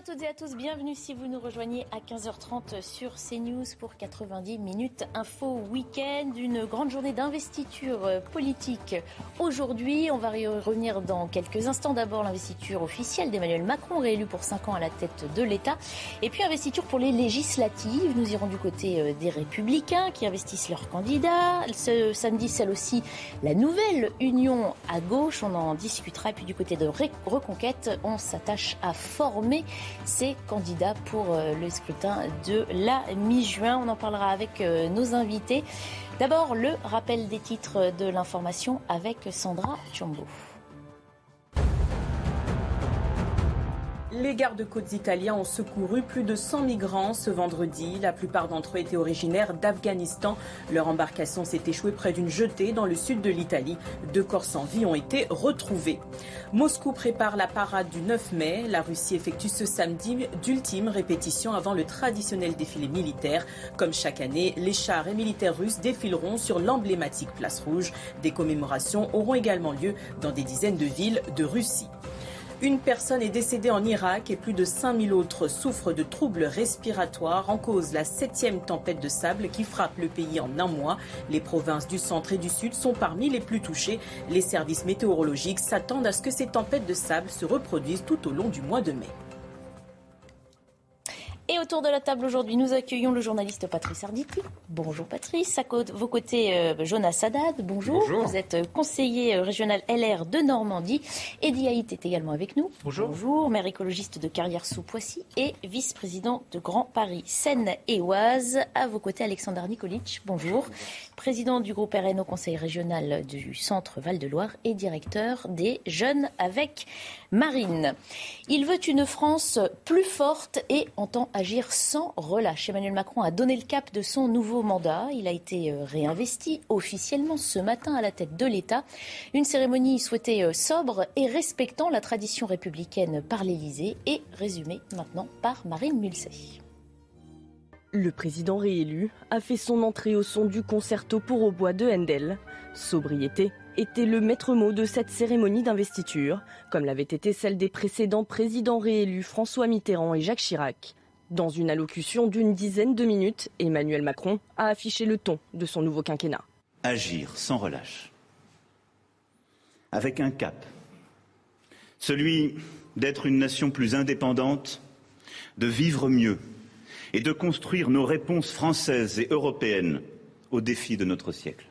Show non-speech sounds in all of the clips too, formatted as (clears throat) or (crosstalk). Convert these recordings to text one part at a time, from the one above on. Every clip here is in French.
à toutes et à tous, bienvenue si vous nous rejoignez à 15h30 sur CNews pour 90 minutes info week-end, une grande journée d'investiture politique aujourd'hui. On va y revenir dans quelques instants. D'abord l'investiture officielle d'Emmanuel Macron, réélu pour 5 ans à la tête de l'État. Et puis investiture pour les législatives. Nous irons du côté euh, des Républicains qui investissent leurs candidats. Ce samedi, celle aussi, la nouvelle union à gauche. On en discutera. Et puis du côté de Reconquête, on s'attache à former ces candidats pour euh, le scrutin de la mi-juin. On en parlera avec euh, nos invités. D'abord, le rappel des titres de l'information avec Sandra Chiombo. Les gardes-côtes italiens ont secouru plus de 100 migrants ce vendredi. La plupart d'entre eux étaient originaires d'Afghanistan. Leur embarcation s'est échouée près d'une jetée dans le sud de l'Italie. Deux corps sans vie ont été retrouvés. Moscou prépare la parade du 9 mai. La Russie effectue ce samedi d'ultimes répétitions avant le traditionnel défilé militaire. Comme chaque année, les chars et militaires russes défileront sur l'emblématique place rouge. Des commémorations auront également lieu dans des dizaines de villes de Russie. Une personne est décédée en Irak et plus de 5000 autres souffrent de troubles respiratoires en cause la septième tempête de sable qui frappe le pays en un mois. Les provinces du centre et du sud sont parmi les plus touchées. Les services météorologiques s'attendent à ce que ces tempêtes de sable se reproduisent tout au long du mois de mai. Et autour de la table aujourd'hui, nous accueillons le journaliste Patrice Arditi. Bonjour Patrice. À vos côtés, euh, Jonas Haddad. Bonjour. Vous êtes euh, conseiller euh, régional LR de Normandie. Eddie Haït est également avec nous. Bonjour. Bonjour. Maire écologiste de Carrière sous Poissy et vice-président de Grand Paris Seine et Oise. À vos côtés, Alexandre Nikolic. Bonjour. Président du groupe RN au Conseil régional du Centre Val-de-Loire et directeur des Jeunes avec Marine. Il veut une France plus forte et entend agir sans relâche. Emmanuel Macron a donné le cap de son nouveau mandat. Il a été euh, réinvesti officiellement ce matin à la tête de l'État. Une cérémonie souhaitée euh, sobre et respectant la tradition républicaine par l'Élysée et résumée maintenant par Marine Mulsey. Le président réélu a fait son entrée au son du concerto pour au bois de Handel. Sobriété était le maître mot de cette cérémonie d'investiture, comme l'avait été celle des précédents présidents réélus François Mitterrand et Jacques Chirac. Dans une allocution d'une dizaine de minutes, Emmanuel Macron a affiché le ton de son nouveau quinquennat. Agir sans relâche, avec un cap, celui d'être une nation plus indépendante, de vivre mieux et de construire nos réponses françaises et européennes aux défis de notre siècle.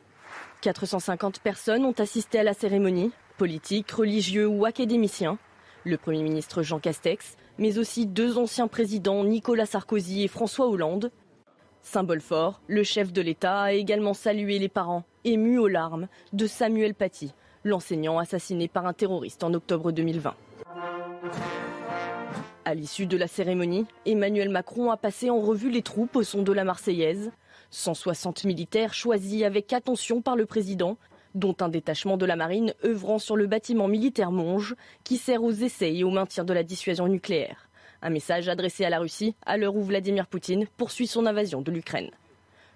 450 personnes ont assisté à la cérémonie, politiques, religieux ou académiciens. Le Premier ministre Jean Castex, mais aussi deux anciens présidents, Nicolas Sarkozy et François Hollande. Symbole fort, le chef de l'État a également salué les parents, émus aux larmes, de Samuel Paty, l'enseignant assassiné par un terroriste en octobre 2020. À l'issue de la cérémonie, Emmanuel Macron a passé en revue les troupes au son de la Marseillaise. 160 militaires choisis avec attention par le président, dont un détachement de la marine œuvrant sur le bâtiment militaire Monge, qui sert aux essais et au maintien de la dissuasion nucléaire. Un message adressé à la Russie à l'heure où Vladimir Poutine poursuit son invasion de l'Ukraine.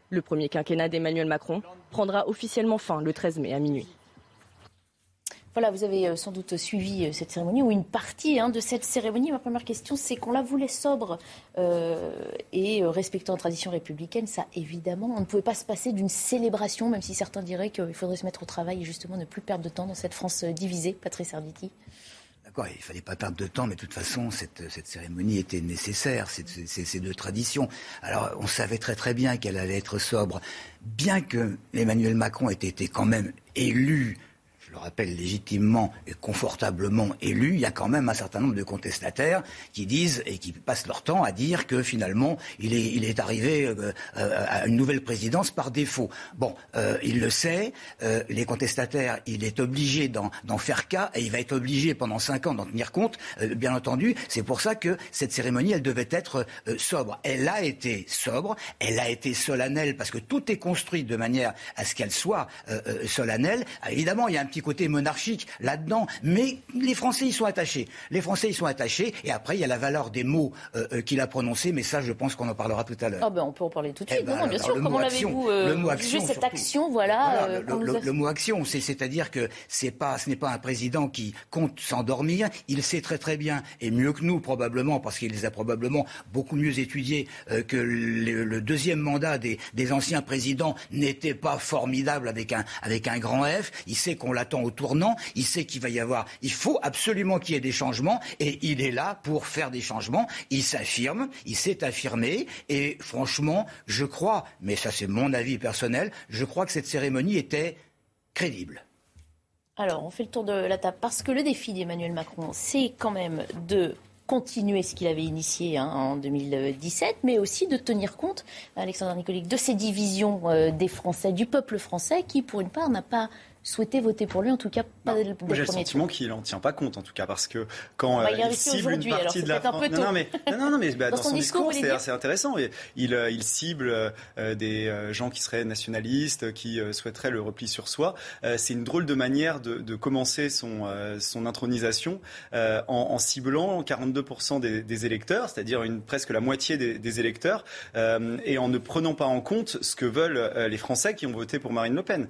Le premier quinquennat d'Emmanuel Macron prendra officiellement fin le 13 mai à minuit. Voilà, vous avez euh, sans doute suivi euh, cette cérémonie ou une partie hein, de cette cérémonie. Ma première question, c'est qu'on la voulait sobre euh, et respectant la tradition républicaine. Ça, évidemment, on ne pouvait pas se passer d'une célébration, même si certains diraient qu'il faudrait se mettre au travail et justement ne plus perdre de temps dans cette France divisée. Patrice Arditi. D'accord, il fallait pas perdre de temps, mais de toute façon, cette, cette cérémonie était nécessaire, c'est de tradition. Alors, on savait très très bien qu'elle allait être sobre, bien que Emmanuel Macron ait été quand même élu le rappelle, légitimement et confortablement élu, il y a quand même un certain nombre de contestataires qui disent et qui passent leur temps à dire que finalement, il est, arrivé euh, euh, à une nouvelle présidence par défaut. Bon, euh, il le sait, les contestataires, il est obligé d'en faire cas et il va être obligé pendant cinq ans d'en tenir compte, bien entendu. C'est pour ça que cette cérémonie, elle devait être sobre. Elle a été sobre, elle a été solennelle parce que tout est construit de manière à ce qu'elle soit solennelle. Évidemment, il y a un petit côté monarchique là-dedans, mais les Français y sont attachés. Les Français y sont attachés, et après, il y a la valeur des mots euh, euh, qu'il a prononcés, mais ça, je pense qu'on en parlera tout à l'heure. Ah ben, on peut en parler tout de eh suite. Ben, non, bien sûr, comment l'avez-vous euh, jugé cette action voilà, le, mot action, c'est-à-dire que pas, ce n'est pas un président qui compte s'endormir. Il sait très très bien, et mieux que nous probablement, parce qu'il les a probablement beaucoup mieux étudiés, que le, deuxième mandat des, des anciens présidents n'était pas formidable avec un, avec un grand F. Il sait qu'on l'attend au tournant. Il sait qu'il va y avoir. Il faut absolument qu'il y ait des changements et il est là pour faire des changements. Il s'affirme, il s'est affirmé et franchement, je crois, mais ça c'est mon avis personnel, je crois que cette cérémonie était crédible. Alors, on fait le tour de la table parce que le défi d'Emmanuel Macron, c'est quand même de continuer ce qu'il avait initié hein, en 2017, mais aussi de tenir compte, Alexandre Nicolique, de ces divisions euh, des Français, du peuple français, qui, pour une part, n'a pas souhaité voter pour lui, en tout cas pas dès le J'ai le sentiment qu'il n'en tient pas compte, en tout cas, parce que quand euh, il cible une partie de la France... Non, non, mais, non, non, mais bah, dans, son, discours, c'est intéressant. Il, euh, il cible euh, des gens qui seraient nationalistes, qui souhaiteraient le repli sur soi. c'est une drôle de manière de, de commencer son, son intronisation en, en, ciblant 42% des, des, électeurs, c'est-à-dire presque la moitié des, des électeurs, et en ne prenant pas en compte ce que veulent les Français qui ont voté pour Marine Le Pen.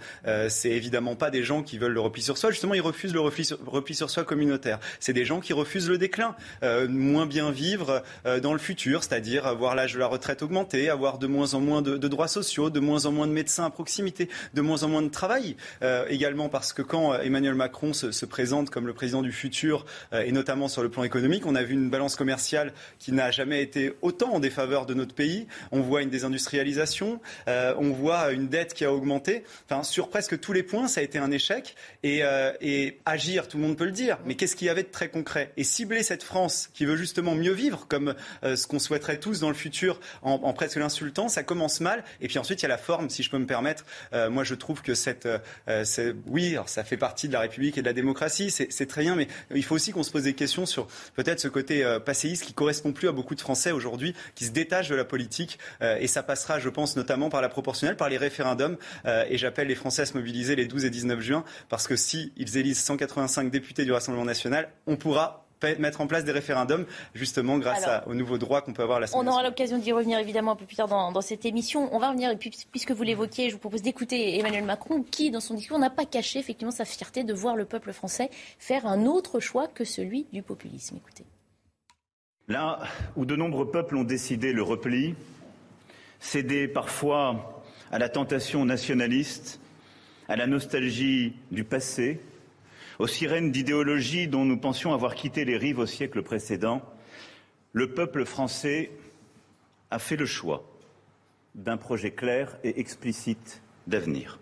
c'est évidemment pas des gens qui veulent le repli sur soi. Justement, ils refusent le repli sur, soi communautaire. C'est des gens qui refusent le déclin, euh, moins bien vivre euh, dans le futur, c'est-à-dire avoir l'âge de la retraite augmenté, avoir de moins en moins de, droits sociaux, de moins en moins de médecins à proximité, de moins en moins de travail. Euh, également parce que quand Emmanuel Macron se, se, présente comme le président du futur, et notamment sur le plan économique, on a vu une balance commerciale qui n'a jamais été autant en défaveur de notre pays. On voit une désindustrialisation, on voit une dette qui a augmenté. Enfin, sur presque tous les points, ça a été un échec. Euh, et, agir, tout le monde peut le dire, mais qu'est-ce qu'il y avait de très concret? Et cibler cette France qui veut justement mieux vivre, comme euh, ce qu'on souhaiterait tous dans le futur, en, presque l'insultant, ça commence mal. Et puis ensuite, il y a la forme, si je peux me permettre. Euh, moi, je trouve que cette, oui, ça fait partie de la République et de la démocratie, c'est très bien, mais il faut aussi qu'on se pose des questions sur peut-être ce côté passéiste qui correspond plus à beaucoup de Français aujourd'hui, qui se détachent de la politique. et ça passera, je pense, notamment par la proportionnelle, par les référendums. et j'appelle les Français à se mobiliser les 12 et 19 juin, parce que si ils élisent 185 députés du Rassemblement national, on pourra mettre en place des référendums, justement grâce aux nouveaux droits qu'on peut avoir la On aura l'occasion d'y revenir évidemment un peu plus tard dans, cette émission. On va revenir, et puisque vous l'évoquiez, je vous propose d'écouter Emmanuel Macron, qui, dans son discours, n'a pas caché effectivement sa fierté de voir le peuple français faire un autre choix que celui du populisme. Écoutez. Là où de nombreux peuples ont décidé le repli, cédé parfois à la tentation nationaliste, à la nostalgie du passé, aux sirènes d'idéologie dont nous pensions avoir quitté les rives au siècle précédent, le peuple français a fait le choix d'un projet clair et explicite d'avenir.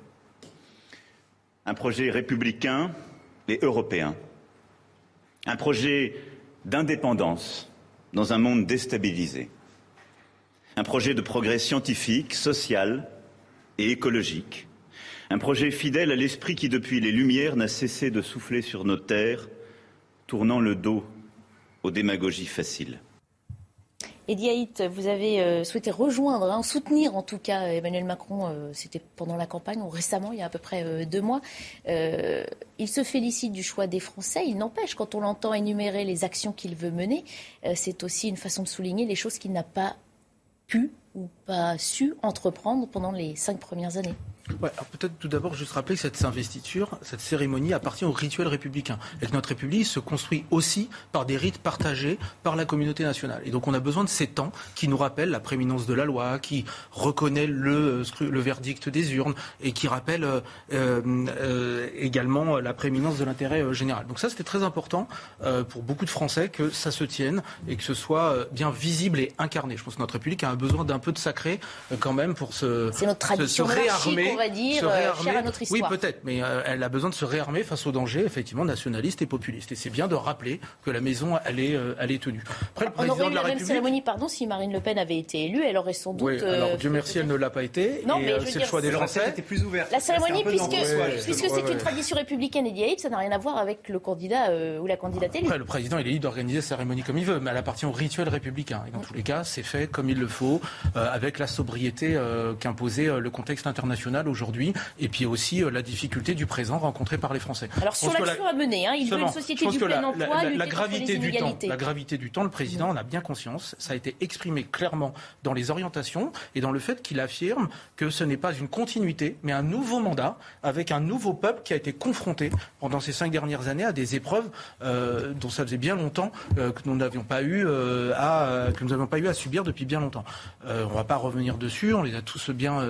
Un projet républicain et européen. Un projet d'indépendance dans un monde déstabilisé. Un projet de progrès scientifique, social et écologique un projet fidèle à l'esprit qui, depuis les Lumières, n'a cessé de souffler sur nos terres, tournant le dos aux démagogies faciles. Ediaït, vous avez euh, souhaité rejoindre, hein, soutenir en tout cas Emmanuel Macron, euh, c'était pendant la campagne ou récemment, il y a à peu près euh, deux mois. il se félicite du choix des Français. Il n'empêche, quand on l'entend énumérer les actions qu'il veut mener, c'est aussi une façon de souligner les choses qu'il n'a pas pu ou pas su entreprendre pendant les cinq premières années. Ouais, peut-être tout d'abord juste rappeler que cette investiture, cette cérémonie appartient au rituel républicain et que notre République se construit aussi par des rites partagés par la communauté nationale. Et donc on a besoin de ces temps qui nous rappellent la prééminence de la loi, qui reconnaît le, le verdict des urnes et qui rappellent euh, euh, également la prééminence de l'intérêt euh, général. Donc ça c'était très important pour beaucoup de Français que ça se tienne et que ce soit bien visible et incarné. Je pense que notre République a besoin d'un peu de sacré quand même pour se, notre se, se réarmer va dire, chère à notre histoire. Oui, peut-être, mais elle a besoin de se réarmer face aux dangers, effectivement, nationalistes et populistes. Et c'est bien de rappeler que la maison, elle est, elle est tenue. Après, le président on aurait eu la, même cérémonie, pardon, si Marine Le Pen avait été élue, elle aurait sans doute. Oui, alors Dieu merci, elle ne l'a pas été. Non, mais c'est le choix des Français. Était plus ouvert. La cérémonie, puisque, puisque c'est une tradition républicaine et d'IAIP, ça n'a rien à voir avec le candidat ou la candidate élue. Le président, il est libre d'organiser la cérémonie comme il veut, mais elle appartient au rituel républicain. Et dans tous les cas, c'est fait comme il le faut, avec la sobriété qu'imposait le contexte international aujourd'hui, et puis aussi la difficulté du présent rencontré par les Français. Alors sur l'action à mener, hein, il veut une société du plein emploi, la, gravité du temps, la gravité du temps, le président en a bien conscience. Ça a été exprimé clairement dans les orientations et dans le fait qu'il affirme que ce n'est pas une continuité, mais un nouveau mandat avec un nouveau peuple qui a été confronté pendant ces cinq dernières années à des épreuves euh, dont ça faisait bien longtemps euh, que nous n'avions pas eu euh, à que nous n'avions pas eu à subir depuis bien longtemps. on ne va pas revenir dessus, on les a tous bien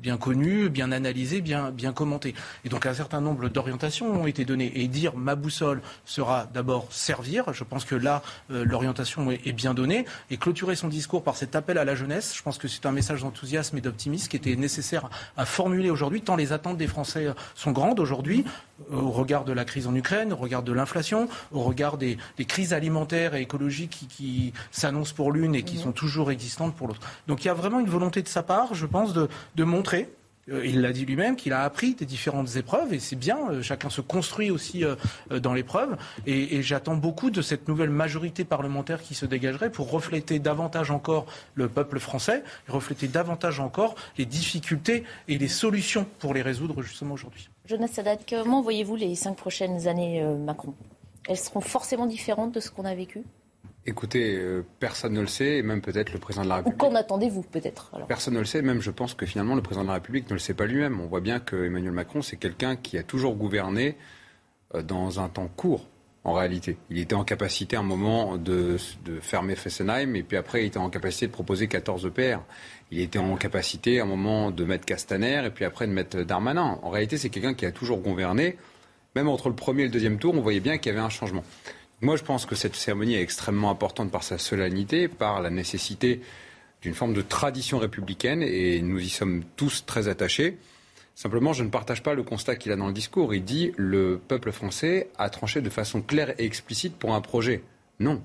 bien connus, bien analysés, bien bien commentés. Et donc un certain nombre d'orientations ont été données et dire ma boussole sera d'abord servir. Je pense que là l'orientation est, est bien donnée et clôturer son discours par cet appel à la jeunesse. Je pense que c'est un message d'enthousiasme et d'optimisme qui était nécessaire à formuler aujourd'hui tant les attentes des Français sont grandes aujourd'hui au regard de la crise en Ukraine, au regard de l'inflation, au regard des, crises alimentaires et écologiques qui, s'annoncent pour l'une et qui sont toujours existantes pour l'autre. Donc il y a vraiment une volonté de sa part, je pense, de montrer euh, il l'a dit lui-même qu'il a appris des différentes épreuves et c'est bien, euh, chacun se construit aussi euh, dans l'épreuve. Et, j'attends beaucoup de cette nouvelle majorité parlementaire qui se dégagerait pour refléter davantage encore le peuple français, refléter davantage encore les difficultés et les solutions pour les résoudre justement aujourd'hui. Jonas Sadat, comment voyez-vous les cinq prochaines années Macron? Elles seront forcément différentes de ce qu'on a vécu? Écoutez, euh, personne ne le sait, et même peut-être le président de la République. Ou qu'en attendez-vous peut-être Personne ne le sait, même je pense que finalement le président de la République ne le sait pas lui-même. On voit bien que Emmanuel Macron, c'est quelqu'un qui a toujours gouverné euh, dans un temps court, en réalité. Il était en capacité à un moment de, de, fermer Fessenheim, et puis après il était en capacité de proposer 14 EPR. Il était en capacité à un moment de mettre Castaner, et puis après de mettre Darmanin. En réalité, c'est quelqu'un qui a toujours gouverné. Même entre le premier et le deuxième tour, on voyait bien qu'il y avait un changement. Moi, je pense que cette cérémonie est extrêmement importante par sa solennité, par la nécessité d'une forme de tradition républicaine, et nous y sommes tous très attachés. Simplement, je ne partage pas le constat qu'il a dans le discours. Il dit le peuple français a tranché de façon claire et explicite pour un projet. Non.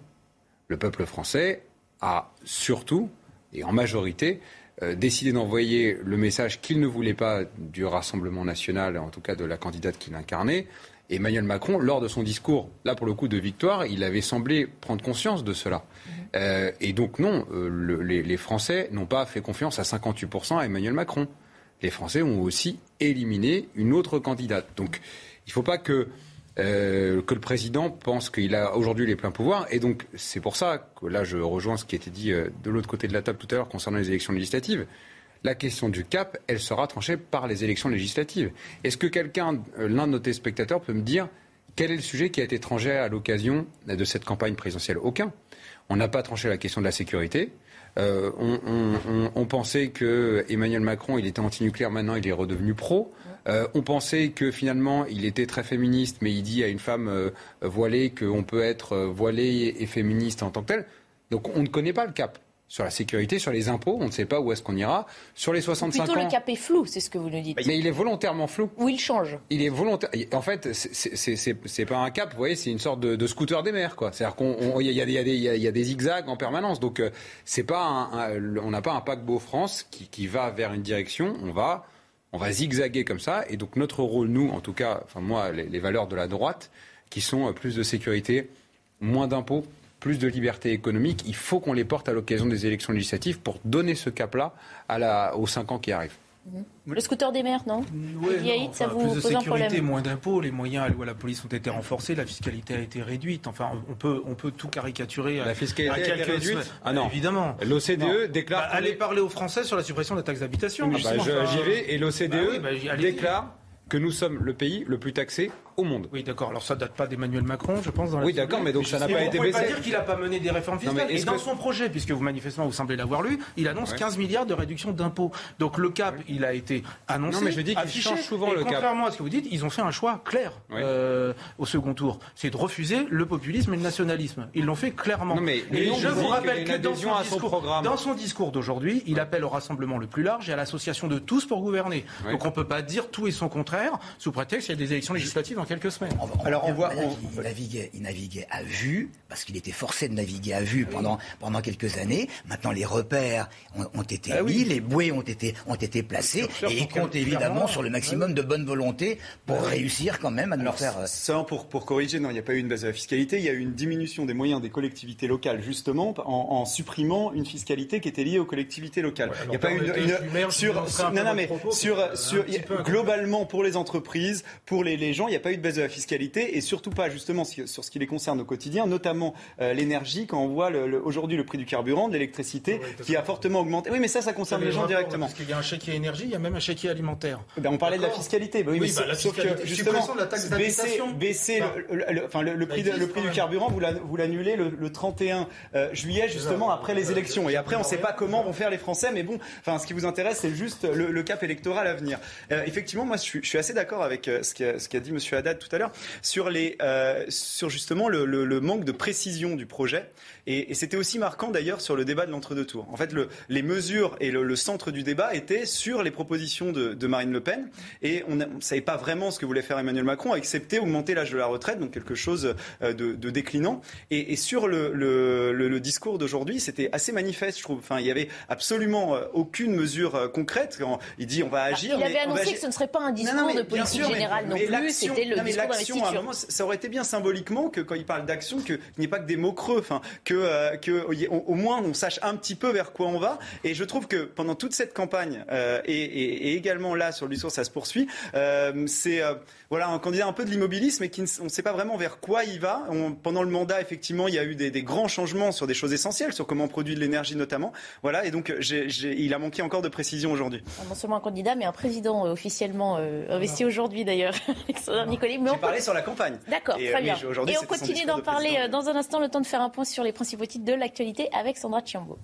Le peuple français a surtout, et en majorité, euh, décidé d'envoyer le message qu'il ne voulait pas du Rassemblement national, en tout cas de la candidate qu'il incarnait, Emmanuel Macron, lors de son discours, là pour le coup de victoire, il avait semblé prendre conscience de cela. Euh, et donc non, euh, les, Français n'ont pas fait confiance à 58% à Emmanuel Macron. Les Français ont aussi éliminé une autre candidate. Donc il ne faut pas que, euh, que le président pense qu'il a aujourd'hui les pleins pouvoirs. Et donc c'est pour ça que là je rejoins ce qui été dit de l'autre côté de la table tout à l'heure concernant les élections législatives la question du cap, elle sera tranchée par les élections législatives. Est-ce que quelqu'un, euh, l'un de nos téléspectateurs, peut me dire quel est le sujet qui a été tranché à l'occasion de cette campagne présidentielle? Aucun. On n'a pas tranché la question de la sécurité. Euh, on, pensait que Emmanuel Macron, il était anti-nucléaire, maintenant il est redevenu pro. Euh, on pensait que finalement il était très féministe, mais il dit à une femme voilée qu'on peut être voilée et féministe en tant que tel. Donc on ne connaît pas le cap sur la sécurité, sur les impôts, on ne sait pas où est-ce qu'on ira. Sur les 65 Plutôt le cap est flou, c'est ce que vous nous dites. Mais il est volontairement flou. Ou il change. Il est volontaire. En fait, c'est pas un cap, vous voyez, c'est une sorte de, scooter des mers, quoi. C'est-à-dire qu'on y, y, a des zigzags en permanence. Donc euh, c'est pas un, on n'a pas un paquebot France qui, qui va vers une direction. On va on va zigzaguer comme ça. Et donc notre rôle, nous, en tout cas, enfin moi, les, les valeurs de la droite, qui sont euh, plus de sécurité, moins d'impôts, plus de liberté économique, il faut qu'on les porte à l'occasion des élections législatives pour donner ce cap-là aux cinq ans qui arrivent. Le scooter des maires, non Oui, ça vous plus de sécurité, moins d'impôts, les moyens alloués à la police ont été renforcés, la fiscalité a été réduite. Enfin, on peut, on peut tout caricaturer. La fiscalité a été réduite Ah non, évidemment. L'OCDE déclare. Bah, allez parler aux Français sur la suppression de la taxe d'habitation. Ah bah, j'y vais et l'OCDE bah déclare que nous sommes le pays le plus taxé au monde. Oui, d'accord. Alors ça date pas d'Emmanuel Macron, je pense. oui, d'accord, mais donc ça n'a pas été baissé. Vous ne pas dire qu'il n'a pas mené des réformes fiscales. et dans son projet, puisque vous manifestement vous semblez l'avoir lu, il annonce 15 milliards de réduction d'impôts. Donc le cap, il a été annoncé. Non, mais je dis qu'il change souvent le cap. Contrairement à ce que vous dites, ils ont fait un choix clair euh, au second tour. C'est de refuser le populisme et le nationalisme. Ils l'ont fait clairement. Non, mais et je vous rappelle que dans son, discours, dans son discours d'aujourd'hui, il appelle au rassemblement le plus large et à l'association de tous pour gouverner. Donc on ne peut pas dire tout et son contraire sous prétexte qu'il y a des élections législatives dans quelques semaines. Alors on voit, il, naviguait, il naviguait à vue parce qu'il était forcé de naviguer à vue pendant pendant quelques années. Maintenant les repères ont, été ah mis, les bouées ont été ont été placés et il compte évidemment sur le maximum de bonne volonté pour réussir quand même à nous faire. Ça pour pour corriger, non, il n'y a pas eu une baisse de la fiscalité, il y a eu une diminution des moyens des collectivités locales justement en, supprimant une fiscalité qui était liée aux collectivités locales. il n'y a pas eu une, sur, non, non, mais sur, sur globalement pour les entreprises, pour les, les gens, il n'y a pas eu baisse de la fiscalité et surtout pas justement sur ce qui les concerne au quotidien, notamment euh, l'énergie. Quand on voit le, aujourd'hui le prix du carburant, de l'électricité, qui a fortement augmenté. Oui, mais ça, ça concerne les gens directement. Parce qu'il y a un chéquier énergie, il y a même un chéquier alimentaire. Eh ben, on parlait de la fiscalité. oui, mais bah, sauf que justement, baisser, baisser le, enfin, le, prix, du carburant, vous l'annulez le, 31 euh, juillet, justement après les élections. Et après, on ne sait pas comment vont faire les Français, mais bon, enfin, ce qui vous intéresse, c'est juste le, cap électoral à venir. Euh, effectivement, moi, je suis, je suis assez d'accord avec ce qu'a ce dit M. Haddad tout à l'heure sur les, sur justement le, le, manque de précision du projet. Et, c'était aussi marquant d'ailleurs sur le débat de l'entre-deux tours. En fait, le, les mesures et le, centre du débat étaient sur les propositions de, de Marine Le Pen. Et on ne savait pas vraiment ce que voulait faire Emmanuel Macron, excepté augmenter l'âge de la retraite, donc quelque chose euh, de, de déclinant. Et, et sur le, discours d'aujourd'hui, c'était assez manifeste, je trouve. Enfin, il n'y avait absolument euh, aucune mesure euh, concrète. Quand il dit on va bah, agir. il avait annoncé que ce ne serait pas un discours de politique générale non plus, c'était le discours d'investiture. Ça aurait été bien symboliquement que quand il parle d'action, qu'il n'y ait pas que des mots creux, enfin, que, euh, que au moins on sache un petit peu vers quoi on va. Et je trouve que pendant toute cette campagne euh, et, et, et, également là sur le discours, ça se poursuit. Euh, c'est euh, voilà un candidat un peu de l'immobilisme et qui on ne sait pas vraiment vers quoi il va. On, pendant le mandat, effectivement, il y a eu des, des, grands changements sur des choses essentielles, sur comment on produit de l'énergie notamment. Voilà, et donc il a manqué encore de précision aujourd'hui. Non seulement un candidat, mais un président officiellement investi aujourd'hui d'ailleurs, (laughs) Alexandre Nicoli. Mais on peut... sur la campagne. D'accord, très bien. et on continue d'en parler dans un instant, le temps de faire un point sur les principaux titres de l'actualité avec Sandra Chiambo.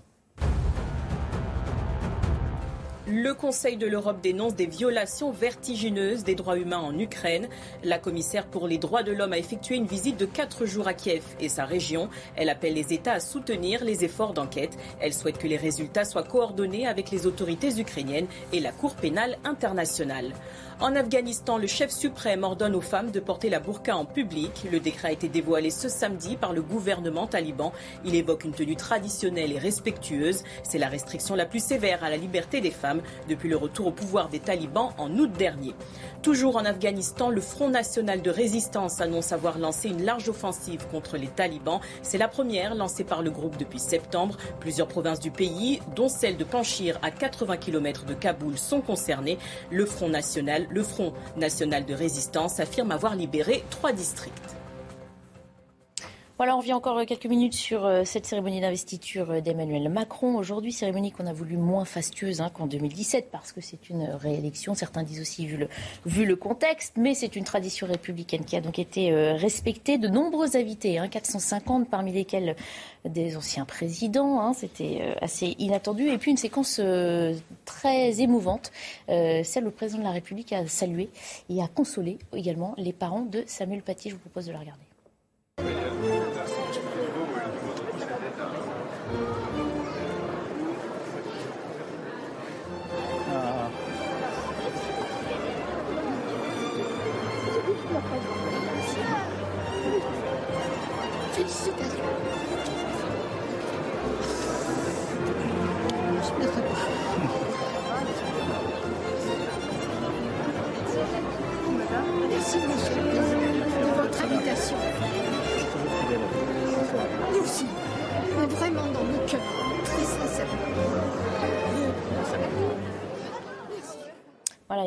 Le Conseil de l'Europe dénonce des violations vertigineuses des droits humains en Ukraine. La commissaire pour les droits de l'homme a effectué une visite de quatre jours à Kiev et sa région. Elle appelle les États à soutenir les efforts d'enquête. Elle souhaite que les résultats soient coordonnés avec les autorités ukrainiennes et la Cour pénale internationale. En Afghanistan, le chef suprême ordonne aux femmes de porter la burqa en public. Le décret a été dévoilé ce samedi par le gouvernement taliban. Il évoque une tenue traditionnelle et respectueuse. C'est la restriction la plus sévère à la liberté des femmes depuis le retour au pouvoir des talibans en août dernier. Toujours en Afghanistan, le Front national de résistance annonce avoir lancé une large offensive contre les talibans. C'est la première lancée par le groupe depuis septembre. Plusieurs provinces du pays, dont celle de Panchir à 80 km de Kaboul, sont concernées. Le Front national le Front national de résistance affirme avoir libéré trois districts. Voilà, on revient encore quelques minutes sur euh, cette cérémonie d'investiture d'Emmanuel Macron. Aujourd'hui, cérémonie qu'on a voulu moins fastueuse hein, qu'en 2017 parce que c'est une réélection. Certains disent aussi vu le, contexte, mais c'est une tradition républicaine qui a donc été euh, respectée. De nombreux invités, 450 hein, parmi lesquels des anciens présidents. Hein, c'était euh, assez inattendu. Et puis une séquence très émouvante, celle où le président de la République a salué et a consolé également les parents de Samuel Paty. Je vous propose de la regarder. Voilà,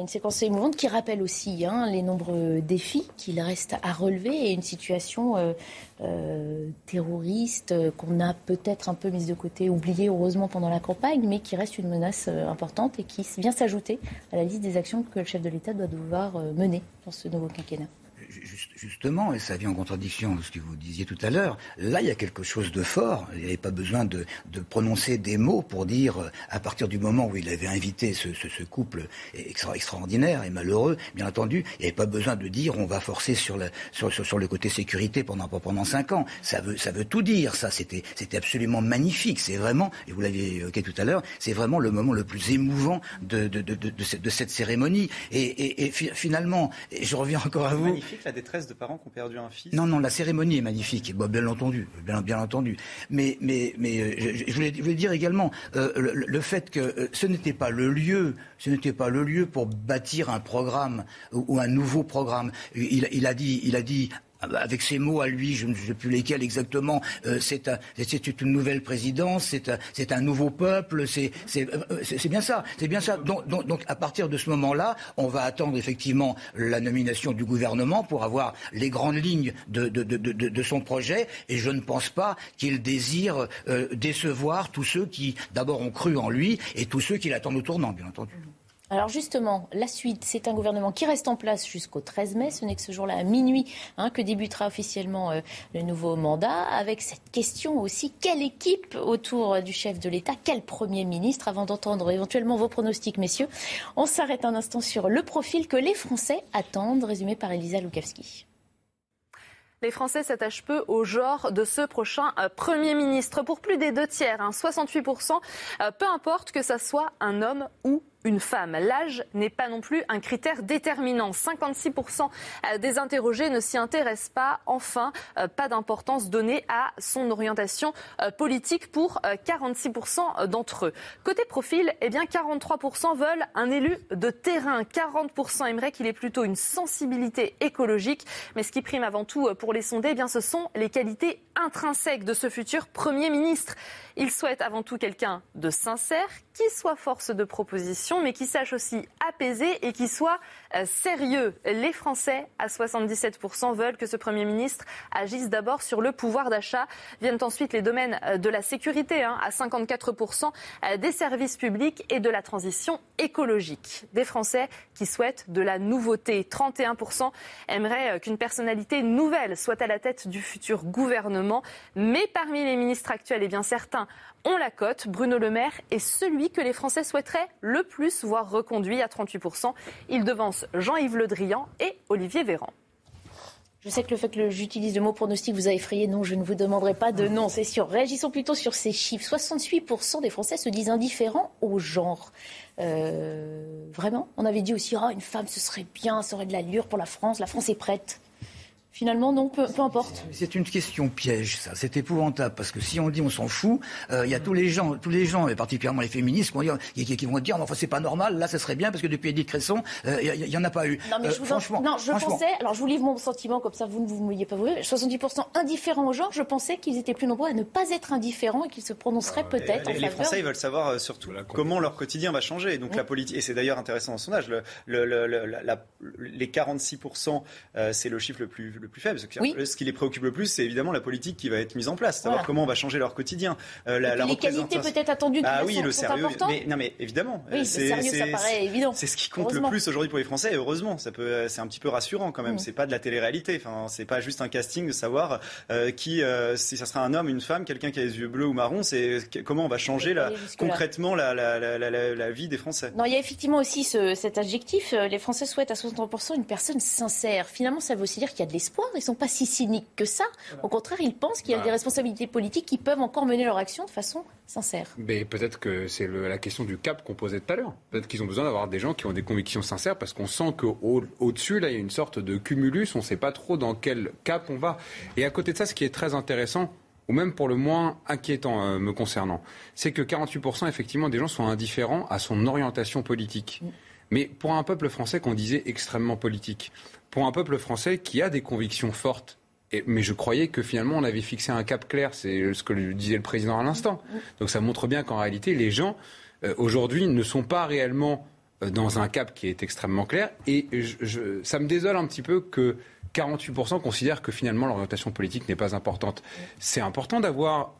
une séquence émouvante qui rappelle aussi hein, les nombreux défis qu'il reste à relever et une situation euh, euh, terroriste euh, qu'on a peut-être un peu mise de côté, oubliée heureusement pendant la campagne, mais qui reste une menace importante et qui vient s'ajouter à la liste des actions que le chef de l'État doit devoir mener dans ce nouveau quinquennat justement, et ça vient en contradiction avec ce que vous disiez tout à l'heure, là, il y a quelque chose de fort. Il n'y avait pas besoin de, prononcer des mots pour dire, euh, à partir du moment où il avait invité ce, couple extraordinaire et malheureux, bien entendu, il n'y avait pas besoin de dire on va forcer sur, le côté sécurité pendant, pendant cinq ans. Ça veut, ça veut tout dire, ça. C'était absolument magnifique. C'est vraiment, et vous l'aviez évoqué tout à l'heure, c'est vraiment le moment le plus émouvant de, cette, cérémonie. Et, finalement, je reviens encore à vous. La détresse de parents qui ont perdu un fils. Non, non, la cérémonie est magnifique, bien entendu, bien, entendu. Mais, mais, mais euh, je, voulais, dire également euh, le, fait que euh, ce n'était pas le lieu, ce n'était pas le lieu pour bâtir un programme ou, un nouveau programme. Il, a dit, il a dit avec ses mots à lui, je ne sais plus lesquels exactement, euh, c'est une nouvelle présidence, c'est un, nouveau peuple, c'est bien ça, c'est bien ça. Donc, à partir de ce moment-là, on va attendre effectivement la nomination du gouvernement pour avoir les grandes lignes de, son projet, et je ne pense pas qu'il désire euh, décevoir tous ceux qui d'abord ont cru en lui et tous ceux qui l'attendent au tournant, bien entendu. Alors justement, la suite, c'est un gouvernement qui reste en place jusqu'au 13 mai. Ce n'est que ce jour-là, à minuit, hein, que débutera officiellement euh, le nouveau mandat. Avec cette question aussi, quelle équipe autour du chef de l'État Quel Premier ministre Avant d'entendre éventuellement vos pronostics, messieurs, on s'arrête un instant sur le profil que les Français attendent, résumé par Elisa Lukavski. Les Français s'attachent peu au genre de ce prochain euh, Premier ministre. Pour plus des deux tiers, 68%, hein, euh, peu importe que ça soit un homme ou une femme. L'âge n'est pas non plus un critère déterminant. 56% des interrogés ne s'y intéressent pas. Enfin, euh, pas d'importance donnée à son orientation euh, politique pour 46% euh, d'entre eux. Côté profil, eh bien 43% veulent un élu de terrain. 40% aimeraient qu'il ait plutôt une sensibilité écologique. Mais ce qui prime avant tout pour les sondés, eh bien ce sont les qualités intrinsèques de ce futur Premier ministre. Ils souhaitent avant tout quelqu'un de sincère, qui soit force de proposition, mais qui sache aussi apaiser et qui soit sérieux. Les Français, à 77%, veulent que ce Premier ministre agisse d'abord sur le pouvoir d'achat. Viennent ensuite les domaines euh, de la sécurité, hein, à 54%, euh, des services publics et de la transition écologique. Des Français qui souhaitent de la nouveauté. 31% aimeraient qu'une personnalité nouvelle soit à la tête du futur gouvernement. Mais parmi les ministres actuels, eh bien certains on la cote. Bruno Le Maire est celui que les Français souhaiteraient le plus voir reconduit à 38%. Il devance Jean-Yves Le Drian et Olivier Véran. Je sais que le fait que j'utilise le mot pronostic vous a effrayé. Non, je ne vous demanderai pas de nom, c'est sûr. Réagissons plutôt sur ces chiffres. 68% des Français se disent indifférents au genre. Euh, vraiment? On avait dit aussi, oh, une femme, ce serait bien, ça aurait de l'allure pour la France. La France est prête. Finalement, non, peu, importe. C'est une question piège, ça. C'est épouvantable parce que si on dit on s'en fout, euh, il y a tous les gens, tous les gens, et particulièrement les féministes, qui vont dire, qui, vont dire, enfin c'est pas normal. Là, ça serait bien parce que depuis Edith Cresson, euh, il n'y en a pas eu. Non, mais je euh, vous franchement, non, je pensais. Alors, je vous livre mon sentiment comme ça, vous ne vous mouillez pas vous. 70% indifférents au genre. Je pensais qu'ils étaient plus nombreux à ne pas être indifférents et qu'ils se prononceraient peut-être. Les, les Français, ils veulent savoir surtout comment leur quotidien va changer. Donc la politique, et c'est d'ailleurs intéressant dans son âge. les 46%, c'est le chiffre le plus le plus faible. oui ce qui les préoccupe le plus, c'est évidemment la politique qui va être mise en place, savoir comment on va changer leur quotidien. Euh, la, les qualités peut-être attendues ah oui, le sérieux. Mais, non, mais évidemment. Oui, c'est, sérieux, ça paraît évident. C'est ce qui compte le plus aujourd'hui pour les Français. Et heureusement, ça peut, c'est un petit peu rassurant quand même. Mm. C'est pas de la télé-réalité. Enfin, c'est pas juste un casting de savoir euh, qui, euh, si ça sera un homme, une femme, quelqu'un qui a les yeux bleus ou marrons. C'est comment on va changer la, concrètement la, la, vie des Français. Non, il y a effectivement aussi ce, cet adjectif. Les Français souhaitent à 63% une personne sincère. Finalement, ça veut aussi dire qu'il y a de l'espoir. Ils sont pas si cyniques que ça. Au contraire, ils pensent qu'il y a bah. des responsabilités politiques qui peuvent encore mener leur action de façon sincère. Mais peut-être que c'est la question du cap qu'on posait tout à l'heure. Peut-être qu'ils ont besoin d'avoir des gens qui ont des convictions sincères parce qu'on sent qu'au-dessus, là, il y a une sorte de cumulus. On ne sait pas trop dans quel cap on va. Et à côté de ça, ce qui est très intéressant, ou même pour le moins inquiétant euh, me concernant, c'est que 48% effectivement des gens sont indifférents à son orientation politique. Mm. Mais pour un peuple français qu'on disait extrêmement politique, pour un peuple français qui a des convictions fortes, mais je croyais que finalement on avait fixé un cap clair, c'est ce que disait le président à l'instant. Donc ça montre bien qu'en réalité les gens euh, aujourd'hui ne sont pas réellement euh, dans un cap qui est extrêmement clair. Et je, ça me désole un petit peu que 48% considèrent que finalement l'orientation politique n'est pas importante. C'est important d'avoir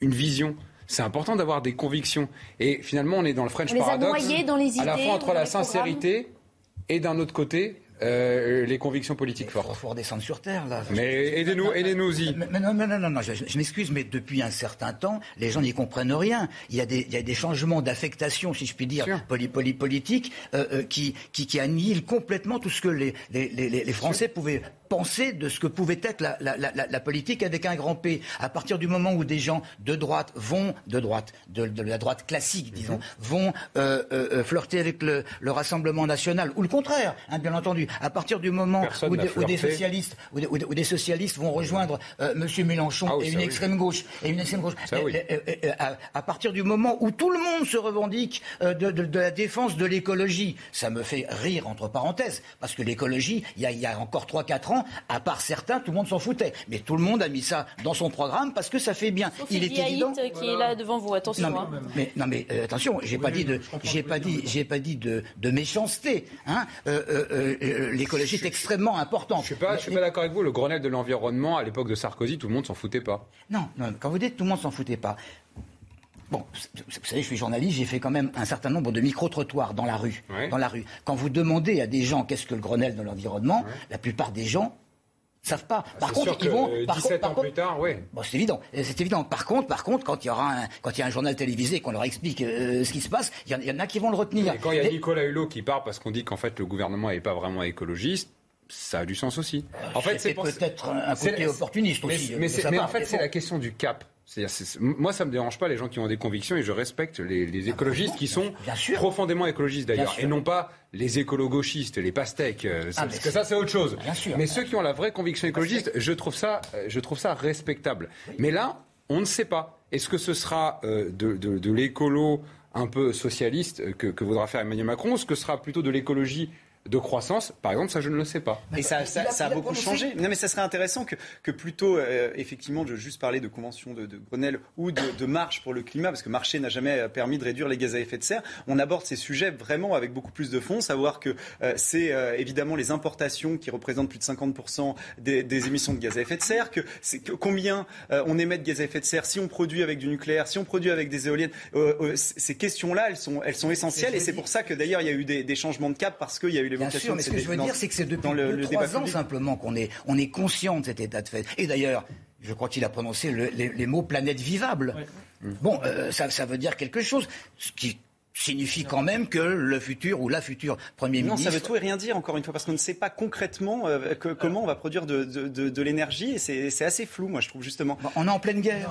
une vision. C'est important d'avoir des convictions. Et finalement, on est dans le French on paradox. Les a dans les idées, à la fois entre la sincérité et d'un autre côté euh, les convictions politiques fortes. Il faut redescendre sur terre, là. Mais aidez-nous, aidez-nous-y. Mais, non, non, non, non, je, m'excuse, mais depuis un certain temps, les gens n'y comprennent rien. Il y a des, il y a des changements d'affectation, si je puis dire, poli, poli, politique, euh, euh, qui, qui, qui annihilent complètement tout ce que les, les, les, les Français pouvaient penser de ce que pouvait être la, la, la, la, politique avec un grand P. À partir du moment où des gens de droite vont, de droite, de, de la droite classique, disons, mhm. vont euh, euh, flirter avec le, le, Rassemblement national, ou le contraire, hein, bien entendu, à partir du moment où, des socialistes, où, des, socialistes vont rejoindre euh, M. Mélenchon ah et une extrême gauche et une extrême gauche, à, partir du moment où tout le monde se revendique euh, de, la défense de l'écologie, ça me fait rire entre parenthèses, parce que l'écologie, il y, a, encore 3-4 ans, à part certains, tout le monde s'en foutait, mais tout le monde a mis ça dans son programme parce que ça fait bien. il est évident qui est là devant vous, attention. Non mais, hein. non mais euh, attention, j'ai pas dit de, j'ai pas dit, j'ai pas dit de, méchanceté. Hein l'écologie est extrêmement importante. Je ne suis pas, suis pas d'accord avec vous. Le Grenelle de l'environnement, à l'époque de Sarkozy, tout le monde s'en foutait pas. Non, non, quand vous dites tout le monde s'en foutait pas. Bon, vous savez, je suis journaliste, j'ai fait quand même un certain nombre de micro-trottoirs dans la rue. Dans la rue. Quand vous demandez à des gens qu'est-ce que le Grenelle de l'environnement, la plupart des gens savent pas. Par contre, ils vont. Par 17 ans plus tard, oui. Bon, c'est évident. C'est évident. Par contre, par contre, quand il y aura un, quand il y a un journal télévisé qu'on leur explique euh, ce qui se passe, il y, en a qui vont le retenir. Et quand il y a Nicolas Hulot qui part parce qu'on dit qu'en fait le gouvernement n'est pas vraiment écologiste, ça a du sens aussi. En fait, c'est peut-être un côté opportuniste aussi. Mais, mais en fait, c'est la question du cap. Moi, ça me dérange pas les gens qui ont des convictions et je respecte les, écologistes qui sont profondément écologistes d'ailleurs et non pas les écolo-gauchistes, les pastèques. Euh, ah, parce que ça, c'est autre chose. Mais ceux qui ont la vraie conviction écologiste, je trouve ça, euh, je trouve ça respectable. Mais là, on ne sait pas. Est-ce que ce sera euh, de, l'écolo un peu socialiste que, que voudra faire Emmanuel Macron, ou est-ce que ce sera plutôt de l'écologie de croissance, par exemple, ça je ne le sais pas. Et ça, ça, a, beaucoup changé. Non, mais ça serait intéressant que, que plutôt, euh, effectivement, de juste parler de convention de, Grenelle ou de, marche pour le climat, parce que marcher n'a jamais euh, permis de réduire les gaz à effet de serre. On aborde ces sujets vraiment avec beaucoup plus de fond, savoir que euh, c'est évidemment les importations qui représentent plus de 50% des, émissions de gaz à effet de serre, que, que combien on émet de gaz à effet de serre si on produit avec du nucléaire, si on produit avec des éoliennes. ces questions-là, elles sont, elles sont essentielles, et c'est pour ça que d'ailleurs il y a eu des, des changements de cap parce qu'il y a eu Bien sûr, mais ce que je veux dire, c'est que c'est depuis le, trois ans simplement qu'on est, on est conscient de cet état de fait. Et d'ailleurs, je crois qu'il a prononcé les, mots planète vivable. Bon, euh, ça, ça, veut dire quelque chose. Ce qui signifie quand même que le futur ou la future Premier ministre... Non, ça veut tout et rien dire, encore une fois, parce qu'on ne sait pas concrètement euh, comment on va produire de, de, de l'énergie, et c'est assez flou, moi, je trouve, justement. On est en pleine guerre.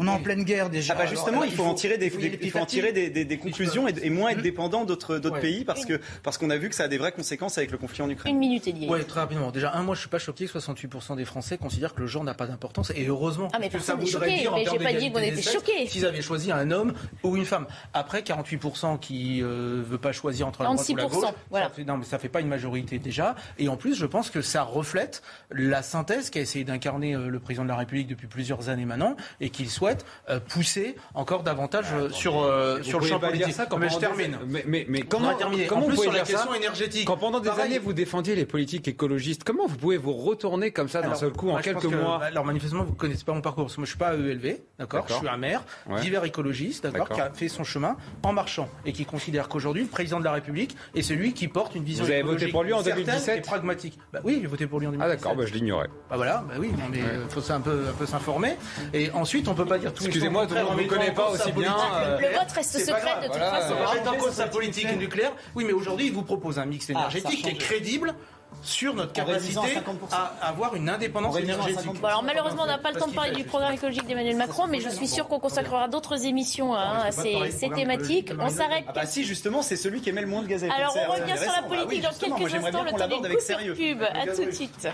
On est en pleine guerre déjà. Ah bah justement, il, faut en tirer des, il faut en tirer des, des, des conclusions et, moins être dépendant d'autres pays parce que parce qu'on a vu que ça a des vraies conséquences avec le conflit en Ukraine. Une minute, Elie. Oui, très rapidement. Déjà, un, moi, je suis pas choqué que 68% des Français considèrent que le genre n'a pas d'importance et heureusement. Ah mais que ça voudrait choqué, dire mais j'ai pas dit qu'on était choqués. S'ils avaient choisi un homme ou une femme. Après, 48% qui euh, veut pas choisir entre la droite ou la gauche. Voilà. non, mais ça fait pas une majorité déjà. Et en plus, je pense que ça reflète la synthèse qu'a essayé d'incarner euh, le président de la République depuis plusieurs années maintenant et qu'il souhaite euh, pousser encore davantage euh, sur, euh, sur le champ politique. Ça mais je termine. Mais, mais, comment, comment vous pouvez sur la question énergétique Quand pendant des années vous défendiez les politiques écologistes, comment vous pouvez vous retourner comme ça d'un seul coup en quelques mois Alors manifestement vous connaissez pas mon parcours. Moi je suis pas ELV, d'accord? Je suis un maire, divers écologiste, d'accord, qui a fait son chemin en marchant et qui considère qu'aujourd'hui le président de la République est celui qui porte une vision. Vous avez voté pour lui en 2017 et pragmatique. Bah oui, j'ai voté pour lui en 2017. Ah d'accord, bah, je l'ignorais. Bah voilà, bah oui, mais il faut un peu, un peu s'informer. Et ensuite on peut pas dire tout. Excusez-moi, on ne connaît pas aussi bien. Euh, le vote reste secret de toute façon. On en cause sa politique nucléaire. Oui, mais aujourd'hui, il vous propose un mix ah, énergétique qui est crédible sur notre capacité à avoir une indépendance énergétique. alors malheureusement, on n'a pas le temps de parler du programme écologique d'Emmanuel Macron, mais je suis sûr qu'on consacrera d'autres émissions hein, à ces, thématiques. On s'arrête. Ah bah si, justement, c'est celui qui émet le moins de gaz à effet de serre. Alors on revient sur la bah politique dans quelques instants, le temps des coups de pub. À tout de suite.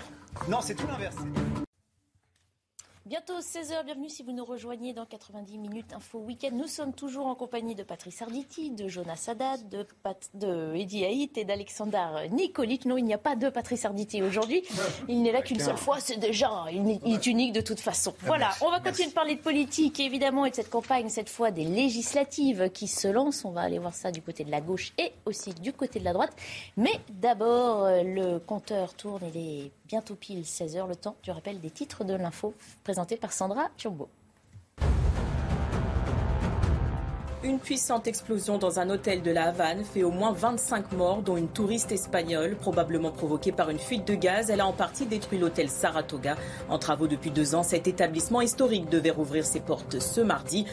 Non, c'est tout l'inverse. Bientôt 16h, bienvenue si vous nous rejoignez dans 90 minutes Info Week-end. Nous sommes toujours en compagnie de Patrice Arditi, de Jonas Haddad, de, Pat, de Eddie Haït et d'Alexandre Nicolic. Non, il n'y a pas de Patrice Arditi aujourd'hui. Il n'est là qu'une seule fois, c'est déjà, il est unique de toute façon. Voilà, on va continuer de parler de politique évidemment et de cette campagne, cette fois des législatives qui se lancent. On va aller voir ça du côté de la gauche et aussi du côté de la droite. Mais d'abord, le compteur tourne, il est bientôt pile 16h, le temps du rappel des titres de l'info présenté par Sandra Turbo. Une puissante explosion dans un hôtel de la Havane fait au moins 25 morts, dont une touriste espagnole, probablement provoquée par une fuite de gaz. Elle a en partie détruit l'hôtel Saratoga. En travaux depuis deux ans, cet établissement historique devait rouvrir ses portes ce mardi.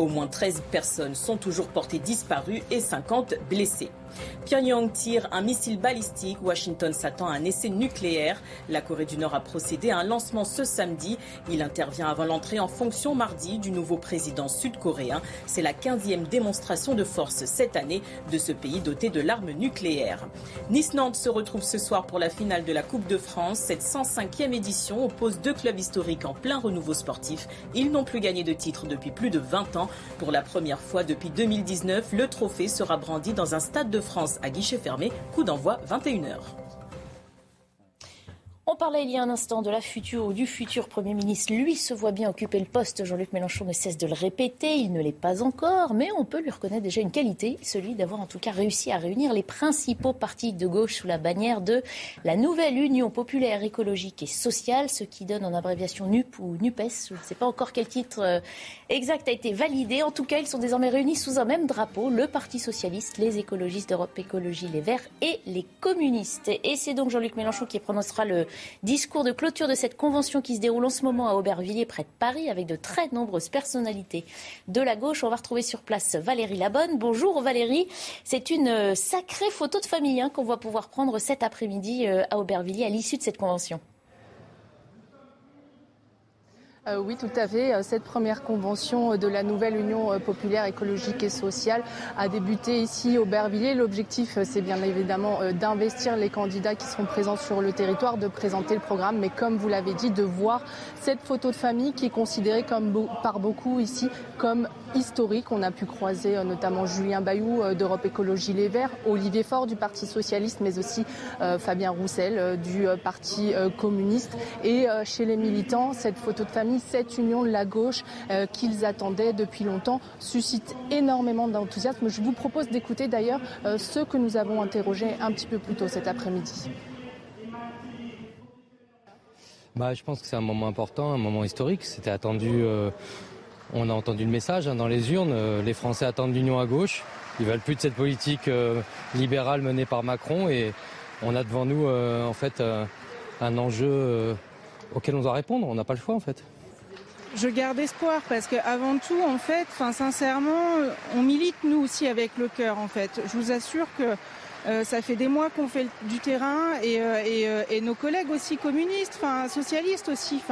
Au moins 13 personnes sont toujours portées disparues et 50 blessées. Pyongyang tire un missile balistique, Washington s'attend à un essai nucléaire. La Corée du Nord a procédé à un lancement ce samedi. Il intervient avant l'entrée en fonction mardi du nouveau président sud-coréen. C'est la 15e démonstration de force cette année de ce pays doté de l'arme nucléaire. Nice-Nantes se retrouve ce soir pour la finale de la Coupe de France. Cette 105e édition oppose deux clubs historiques en plein renouveau sportif. Ils n'ont plus gagné de titre depuis plus de 20 ans. Pour la première fois depuis 2019, le trophée sera brandi dans un stade de France à guichet fermé. Coup d'envoi 21h. On parlait il y a un instant de la future ou du futur Premier ministre. Lui se voit bien occuper le poste. Jean-Luc Mélenchon ne cesse de le répéter. Il ne l'est pas encore, mais on peut lui reconnaître déjà une qualité, celui d'avoir en tout cas réussi à réunir les principaux partis de gauche sous la bannière de la nouvelle Union populaire écologique et sociale, ce qui donne en abréviation NUP ou NUPES. Je ne sais pas encore quel titre euh, exact a été validé. En tout cas, ils sont désormais réunis sous un même drapeau, le Parti socialiste, les écologistes d'Europe Écologie, les Verts et les communistes. Et c'est donc Jean-Luc Mélenchon qui prononcera le Discours de clôture de cette convention qui se déroule en ce moment à Aubervilliers, près de Paris, avec de très nombreuses personnalités de la gauche. On va retrouver sur place Valérie Labonne. Bonjour Valérie. C'est une euh, sacrée photo de famille hein, qu'on va pouvoir prendre cet après-midi euh, à Aubervilliers à l'issue de cette convention. Euh, oui, tout à fait. Euh, cette première convention de la nouvelle Union euh, populaire écologique et sociale a débuté ici au Bervilliers. L'objectif, c'est bien évidemment d'investir les candidats qui seront présents sur le territoire, de présenter le programme, mais comme vous l'avez dit, de voir cette photo de famille qui est considérée par beaucoup ici comme historique. On a pu croiser notamment Julien Bayou d'Europe Écologie Les Verts, Olivier Faure du Parti Socialiste, mais aussi Fabien Roussel du Parti communiste. Et chez les militants, cette photo de famille cette union de la gauche euh, qu'ils attendaient depuis longtemps suscite énormément d'enthousiasme. Je vous propose d'écouter d'ailleurs euh, ceux que nous avons interrogés un petit peu plus tôt cet après-midi. Bah, je pense que c'est un moment important, un moment historique. C'était attendu. Euh, on a entendu le message hein, dans les urnes. les Français attendent l'union à gauche. Ils veulent plus de cette politique libérale menée par Macron. Et on a devant nous, en fait, un enjeu auquel on doit répondre. On n'a pas le choix, en fait je garde espoir parce qu'avant tout, en fait, enfin, sincèrement, on milite nous aussi avec le cœur, en fait. Je vous assure que euh, ça fait des mois qu'on fait du terrain et, euh, euh, et, nos collègues aussi communistes, enfin socialistes aussi,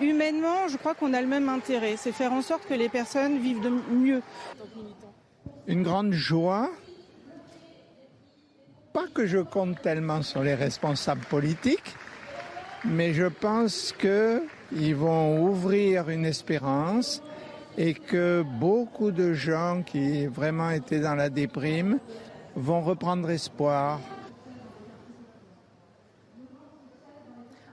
humainement, je crois qu'on a le même intérêt, c'est faire en sorte que les personnes vivent de mieux. Une grande joie. Pas que je compte tellement sur les responsables politiques, mais je pense que ils vont ouvrir une espérance et que beaucoup de gens qui vraiment étaient dans la déprime vont reprendre espoir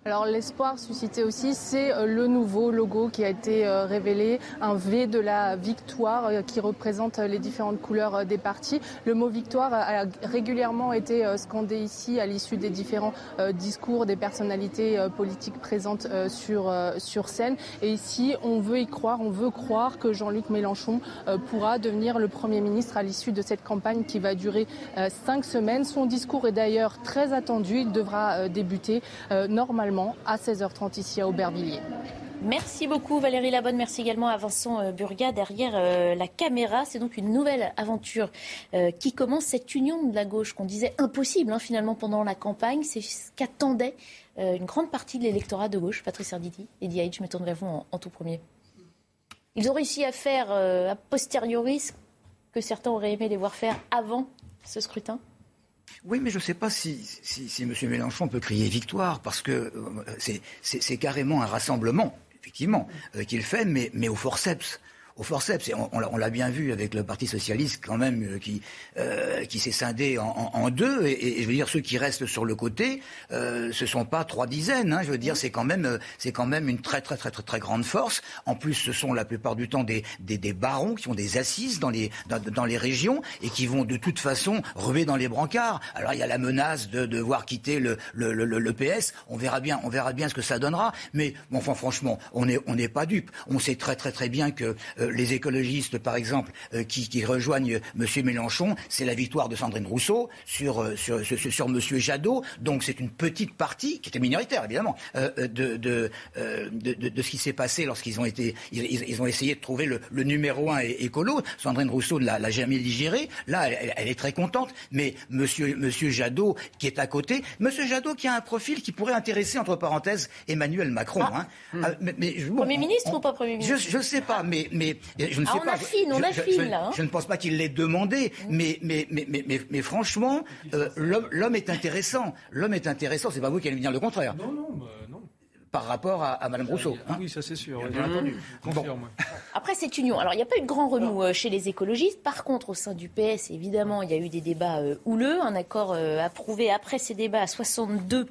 Alors l'espoir suscité aussi, c'est euh, le nouveau logo qui a été euh, révélé, un V de la victoire euh, qui représente les différentes couleurs des partis. Le mot victoire a régulièrement été scandé ici à l'issue des différents discours des personnalités politiques présentes sur, sur scène. Et ici, on veut y croire, on veut croire que Jean-Luc Mélenchon pourra devenir le Premier ministre à l'issue de cette campagne qui va durer cinq semaines. Son discours est d'ailleurs très attendu. Il devra débuter normalement à 16h30 ici à Aubervilliers. Merci beaucoup Valérie Labonne, merci également à Vincent euh, Burga derrière euh, la caméra. C'est donc une nouvelle aventure euh, qui commence, cette union de la gauche qu'on disait impossible hein, finalement pendant la campagne. C'est ce qu'attendait une grande partie de l'électorat de gauche, Patrice Arditi et Diaïd, je me tourne vers vous en, tout premier. Ils ont réussi à faire a posteriori ce que certains auraient aimé les voir faire avant ce scrutin oui, mais je ne sais pas si, si, M. Mélenchon peut crier victoire, parce que euh, c'est carrément un rassemblement, effectivement, euh, qu'il fait, mais, mais au forceps au forceps. on, l'a bien vu avec le Parti socialiste quand même euh, qui euh, qui s'est scindé en, deux. Et, je veux dire ceux qui restent sur le côté, euh, ce sont pas trois dizaines. Hein, je veux dire c'est quand même euh, c'est quand même une très très très très très grande force. En plus, ce sont la plupart du temps des des, des barons qui ont des assises dans les dans, dans, les régions et qui vont de toute façon rever dans les brancards. Alors il y a la menace de devoir quitter le le, le, le PS. On verra bien on verra bien ce que ça donnera. Mais bon, enfin franchement, on n'est on n'est pas dupe. On sait très très très bien que les écologistes, par exemple, qui, rejoignent M. Mélenchon, c'est la victoire de Sandrine Rousseau sur, sur, sur, M. Jadot. Donc c'est une petite partie, qui était minoritaire évidemment, de, de, de, ce qui s'est passé lorsqu'ils ont, été, ils, ont essayé de trouver le, numéro un écolo. Sandrine Rousseau ne l'a jamais digéré. Là, elle, est très contente. Mais M. Monsieur Jadot, qui est à côté, M. Jadot qui a un profil qui pourrait intéresser, entre parenthèses, Emmanuel Macron. Ah. Hein. Ah, mais, Premier ministre ou pas Premier ministre? Je ne sais pas, mais, mais je ne ah, sais on pas. Affine, on affine, là. Hein. Je ne pense pas qu'il l'ait demandé, mm. mais, mais, mais, mais, mais, franchement, euh, l'homme est intéressant. L'homme est intéressant. C'est pas vous qui allez me dire le contraire. Non, non, bah, non par rapport à, à Mme Rousseau. Hein. oui, ça c'est sûr. Bien entendu. Après cette union, alors il n'y a pas eu de grand remous euh, chez les écologistes. Par contre, au sein du PS, évidemment, il y a eu des débats euh, houleux. Un accord approuvé après ces débats à 62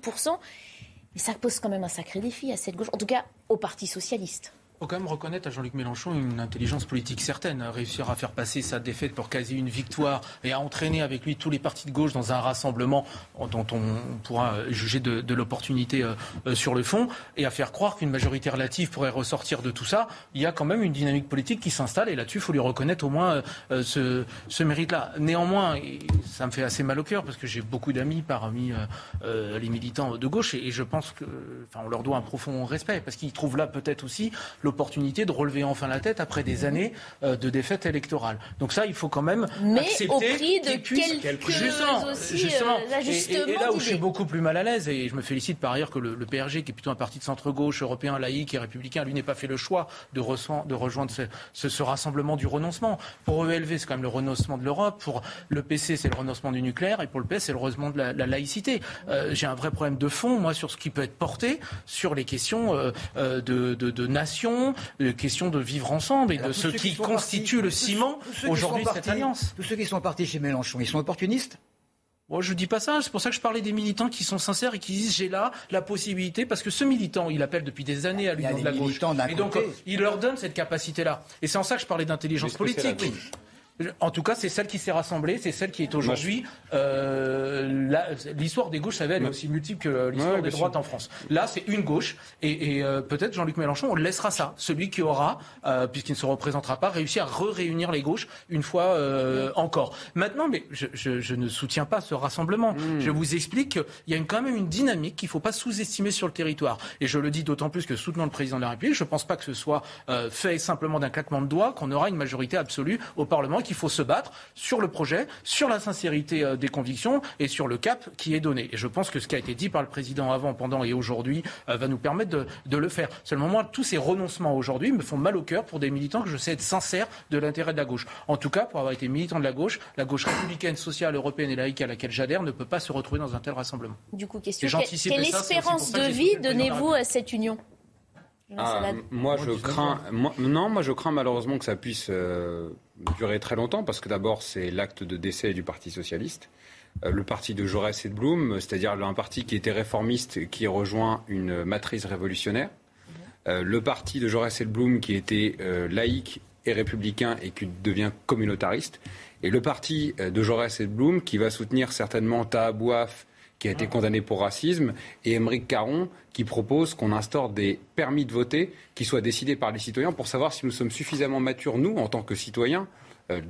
mais ça pose quand même un sacré défi à cette gauche, en tout cas au Parti socialiste faut quand même reconnaître à Jean-Luc Mélenchon une intelligence politique certaine, réussir à faire passer sa défaite pour quasi une victoire et à entraîner avec lui tous les partis de gauche dans un rassemblement dont on pourra juger de, l'opportunité euh, euh, sur le fond et à faire croire qu'une majorité relative pourrait ressortir de tout ça. Il y a quand même une dynamique politique qui s'installe et là-dessus, il faut lui reconnaître au moins euh, ce, mérite-là. Néanmoins, ça me fait assez mal au cœur parce que j'ai beaucoup d'amis parmi les militants de gauche et, je pense que, enfin, on leur doit un profond respect parce qu'ils trouvent là peut-être aussi l'opportunité de relever enfin la tête après des années euh, de défaite électorale. Donc ça, il faut quand même Mais accepter au prix de quelques justement, justement. et, là où je suis beaucoup plus mal à l'aise, et je me félicite par ailleurs que le, PRG, qui est plutôt un parti de centre-gauche, européen, laïque et républicain, lui n'ait pas fait le choix de, de rejoindre ce, ce, rassemblement du renoncement. Pour ELV, c'est quand même le renoncement de l'Europe. Pour le PC, c'est le renoncement du nucléaire. Et pour le PS, c'est le renoncement de la, laïcité. Euh, j'ai un vrai problème de fond, moi, sur ce qui peut être porté sur les questions euh, de, de, de nation question, question de vivre ensemble et de ce qui, constitue le ciment aujourd'hui de cette alliance. Tous ceux qui sont partis chez Mélenchon, ils sont opportunistes? Moi, je dis pas ça. C'est pour ça que je parlais des militants qui sont sincères et qui disent j'ai là la possibilité parce que ce militant, il appelle depuis des années à l'union de la gauche. Et donc, il leur donne cette capacité-là. Et c'est en ça que je parlais d'intelligence politique. En tout cas, c'est celle qui s'est rassemblée, c'est celle qui est aujourd'hui. Euh, l'histoire des gauches, ça elle est aussi multiple que l'histoire des droites en France. Là, c'est une gauche, et, euh, peut-être Jean-Luc Mélenchon, on laissera ça. Celui qui aura, euh, puisqu'il ne se représentera pas, réussi à re-réunir les gauches une fois encore. Maintenant, mais je, ne soutiens pas ce rassemblement. Hmm. Je vous explique qu'il y a quand même une dynamique qu'il ne faut pas sous-estimer sur le territoire. Et je le dis d'autant plus que soutenant le président de la République, je ne pense pas que ce soit fait simplement d'un claquement de doigts qu'on aura une majorité absolue au Parlement qu'il faut se battre sur le projet, sur la sincérité euh, des convictions et sur le cap qui est donné. Et je pense que ce qui a été dit par le président avant, pendant et aujourd'hui euh, va nous permettre de, le faire. Seulement, moi, tous ces renoncements aujourd'hui me font mal au cœur pour des militants que je sais être sincères de l'intérêt de la gauche. En tout cas, pour avoir été militant de la gauche, la gauche républicaine, sociale, européenne et laïque à laquelle j'adhère ne peut pas se retrouver dans un tel rassemblement. Du coup, question quelle, espérance de vie donnez-vous à cette union? Ah, moi, je crains. non, moi, je crains malheureusement que ça puisse euh, durer très longtemps, parce que d'abord, c'est l'acte de décès du Parti socialiste. Euh, le parti de Jaurès et de Blum, c'est-à-dire un parti qui était réformiste, qui rejoint une matrice révolutionnaire. Euh, le parti de Jaurès et de Blum, qui était laïque et républicain et qui devient communautariste. Et le parti de Jaurès et de Blum, qui va soutenir certainement Tahabouaf qui a été condamné pour racisme, et Émeric Caron, qui propose qu'on instaure des permis de voter qui soient décidés par les citoyens pour savoir si nous sommes suffisamment matures, nous, en tant que citoyens, euh,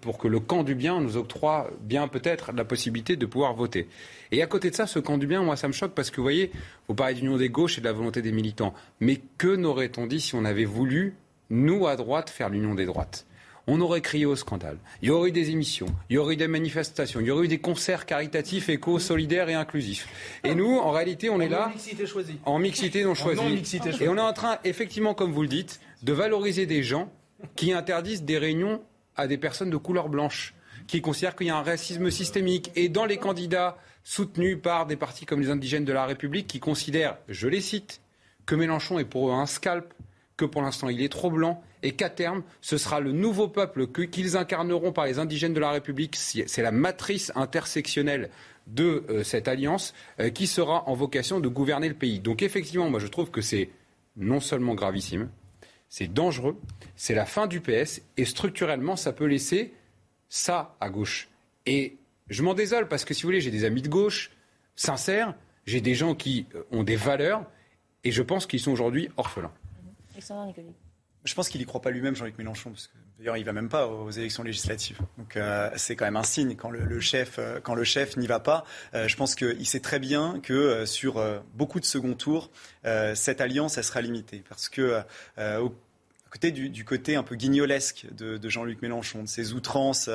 pour que le camp du bien nous octroie bien peut-être la possibilité de pouvoir voter. Et à côté de ça, ce camp du bien, moi, ça me choque parce que, vous voyez, vous parlez d'union des gauches et de la volonté des militants. Mais que n'aurait-on dit si on avait voulu, nous, à droite, faire l'union des droites? On aurait crié au scandale. Il y aurait eu des émissions, il y aurait eu des manifestations, il y aurait eu des concerts caritatifs, éco, solidaires et inclusifs. Et nous, en réalité, on est là. En mixité choisie. En mixité non choisie. Et on est en train, effectivement, comme vous le dites, de valoriser des gens qui interdisent des réunions à des personnes de couleur blanche, qui considèrent qu'il y a un racisme systémique. Et dans les candidats soutenus par des partis comme les indigènes de la République, qui considèrent, je les cite, que Mélenchon est pour eux un scalp, que pour l'instant il est trop blanc et qu'à terme, ce sera le nouveau peuple qu'ils incarneront par les indigènes de la République. C'est la matrice intersectionnelle de euh, cette alliance euh, qui sera en vocation de gouverner le pays. Donc effectivement, moi je trouve que c'est non seulement gravissime, c'est dangereux, c'est la fin du PS et structurellement, ça peut laisser ça à gauche. Et je m'en désole parce que si vous voulez, j'ai des amis de gauche sincères, j'ai des gens qui euh, ont des valeurs et je pense qu'ils sont aujourd'hui orphelins. Je pense qu'il n'y croit pas lui-même, Jean-Luc Mélenchon, parce que d'ailleurs, il va même pas aux élections législatives. Donc, euh, c'est quand même un signe quand le, chef, euh, quand le chef n'y va pas. Euh, je pense qu'il sait très bien que sur beaucoup de second tours, cette alliance, elle sera limitée, parce que du, côté un peu guignolesque de, Jean-Luc Mélenchon, de ses outrances,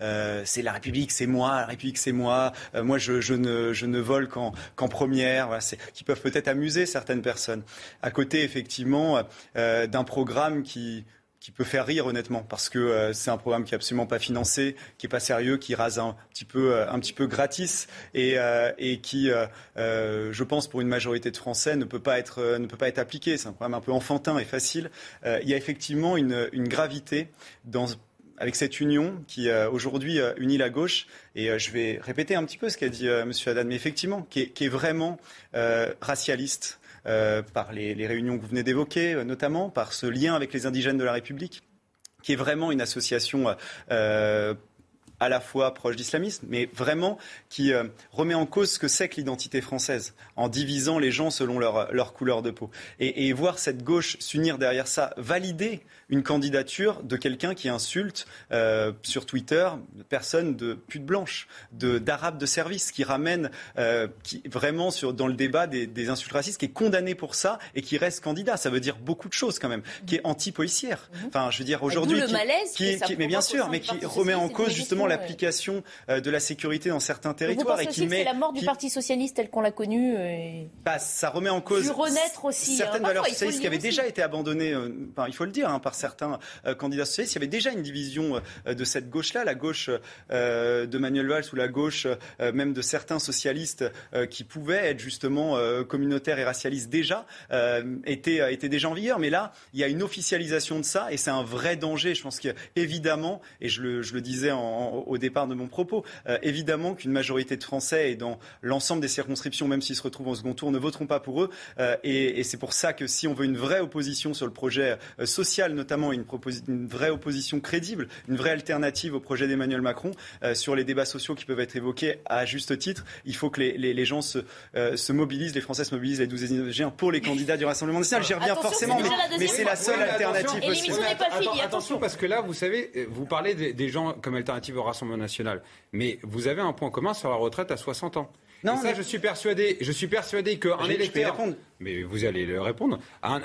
c'est la République, c'est moi, la République, c'est moi, moi je, ne, je, ne, vole qu'en première, voilà, qui peuvent peut-être amuser certaines personnes. À côté, effectivement, d'un programme qui qui peut faire rire honnêtement parce que euh, c'est un programme qui est absolument pas financé, qui est pas sérieux, qui rase un petit peu, euh, un gratis et, euh, qui, je pense, pour une majorité de Français, ne peut pas être, appliqué. C'est un programme un peu enfantin et facile. il y a effectivement une, gravité avec cette union qui aujourd'hui unit la gauche. Et je vais répéter un petit peu ce qu'a dit M. Haddad, mais effectivement, qui est vraiment racialiste, euh, par les, réunions que vous venez d'évoquer, euh, notamment par ce lien avec les indigènes de la République, qui est vraiment une association euh, à la fois proche d'islamisme, mais vraiment qui remet en cause ce que c'est que l'identité française, en divisant les gens selon leur, couleur de peau. Et, et voir cette gauche s'unir derrière ça, valider une candidature de quelqu'un qui insulte euh, sur Twitter personne de pute blanche, d'arabe de, service, qui ramène euh, qui, vraiment sur, dans le débat des, insultes racistes, qui est condamné pour ça et qui reste candidat. Ça veut dire beaucoup de choses quand même, qui est anti-policière. Mhm. Enfin, je veux dire aujourd'hui, qui, qui, mais bien sûr, mais qui remet en cause justement l'application euh, de la sécurité dans certains territoires et qui met c'est la mort du Parti socialiste tel qu'on l'a connu. Bah, ça remet en cause renaître aussi, hein. certaines valeurs socialistes qui avaient déjà été abandonnées. il faut le dire, hein, par certains euh, candidats socialistes. Il y avait déjà une division euh, de cette gauche-là, la gauche euh, de Manuel Valls ou la gauche même de certains socialistes qui pouvaient être justement communautaires et racialistes déjà, étaient, étaient déjà en vigueur. Mais là, il y a une officialisation de ça et c'est un vrai danger. Je pense qu'évidemment, et je le, je le disais au départ de mon propos, évidemment qu'une majorité de Français et dans l'ensemble des circonscriptions, même s'ils se retrouvent en second tour, ne voteront pas pour eux. et, et c'est pour ça que si on veut une vraie opposition sur le projet social, notamment une, une vraie opposition crédible, une vraie alternative au projet d'Emmanuel Macron euh, sur les débats sociaux qui peuvent être évoqués à juste titre. Il faut que les, les, gens se, euh, se, mobilisent, les Français se mobilisent les 12 et pour les candidats du Rassemblement national. J'y reviens forcément, mais, c'est la seule alternative possible. attention, parce que là, vous savez, euh, vous parlez des, gens comme alternative au Rassemblement national, mais vous avez un point commun sur la retraite à 60 ans. Non, ça, je suis persuadé, je suis persuadé qu'un électeur, mais vous allez le répondre,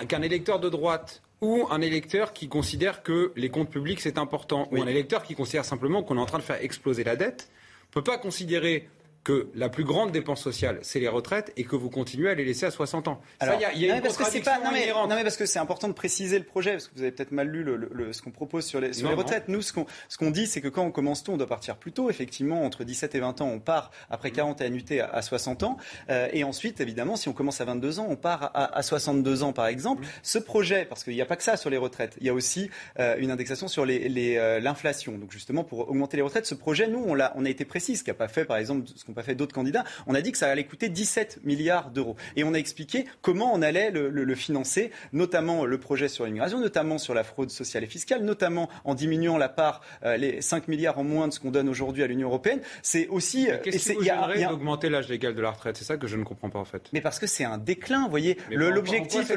qu'un électeur de droite ou un électeur qui considère que les comptes publics c'est important, ou un électeur qui considère simplement qu'on est en train de faire exploser la dette, ne peut pas considérer que la plus grande dépense sociale, c'est les retraites et que vous continuez à les laisser à 60 ans. Alors, il y a, une contradiction pas, non, mais, non, mais, parce que c'est important de préciser le projet, parce que vous avez peut-être mal lu le, ce qu'on propose sur les, sur les retraites. Nous, ce qu'on ce dit, c'est que quand on commence tôt, on doit partir plus tôt. Effectivement, entre 17 et 20 ans, on part après 40 annuités à, 60 ans. Euh, et ensuite, évidemment, si on commence à 22 ans, on part à, à 62 ans, par exemple. Ce projet, parce qu'il n'y a pas que ça sur les retraites, il y a aussi euh, une indexation sur l'inflation. Les, euh, l'inflation. Donc justement, pour augmenter les retraites, ce projet, nous, on, a, on a été précis, ce qu'a pas fait, par exemple, ce qu'ont pas fait d'autres candidats on a dit que ça allait coûter 17 milliards d'euros. Et on a expliqué comment on allait le, financer, notamment le projet sur l'immigration, notamment sur la fraude sociale et fiscale, notamment en diminuant la part, euh, les 5 milliards en moins de ce qu'on donne aujourd'hui à l'Union européenne. C'est aussi. Qu'est-ce qui vous d'augmenter l'âge légal de la retraite? C'est ça que je ne comprends pas en fait. Mais parce que c'est un déclin, vous voyez. L'objectif,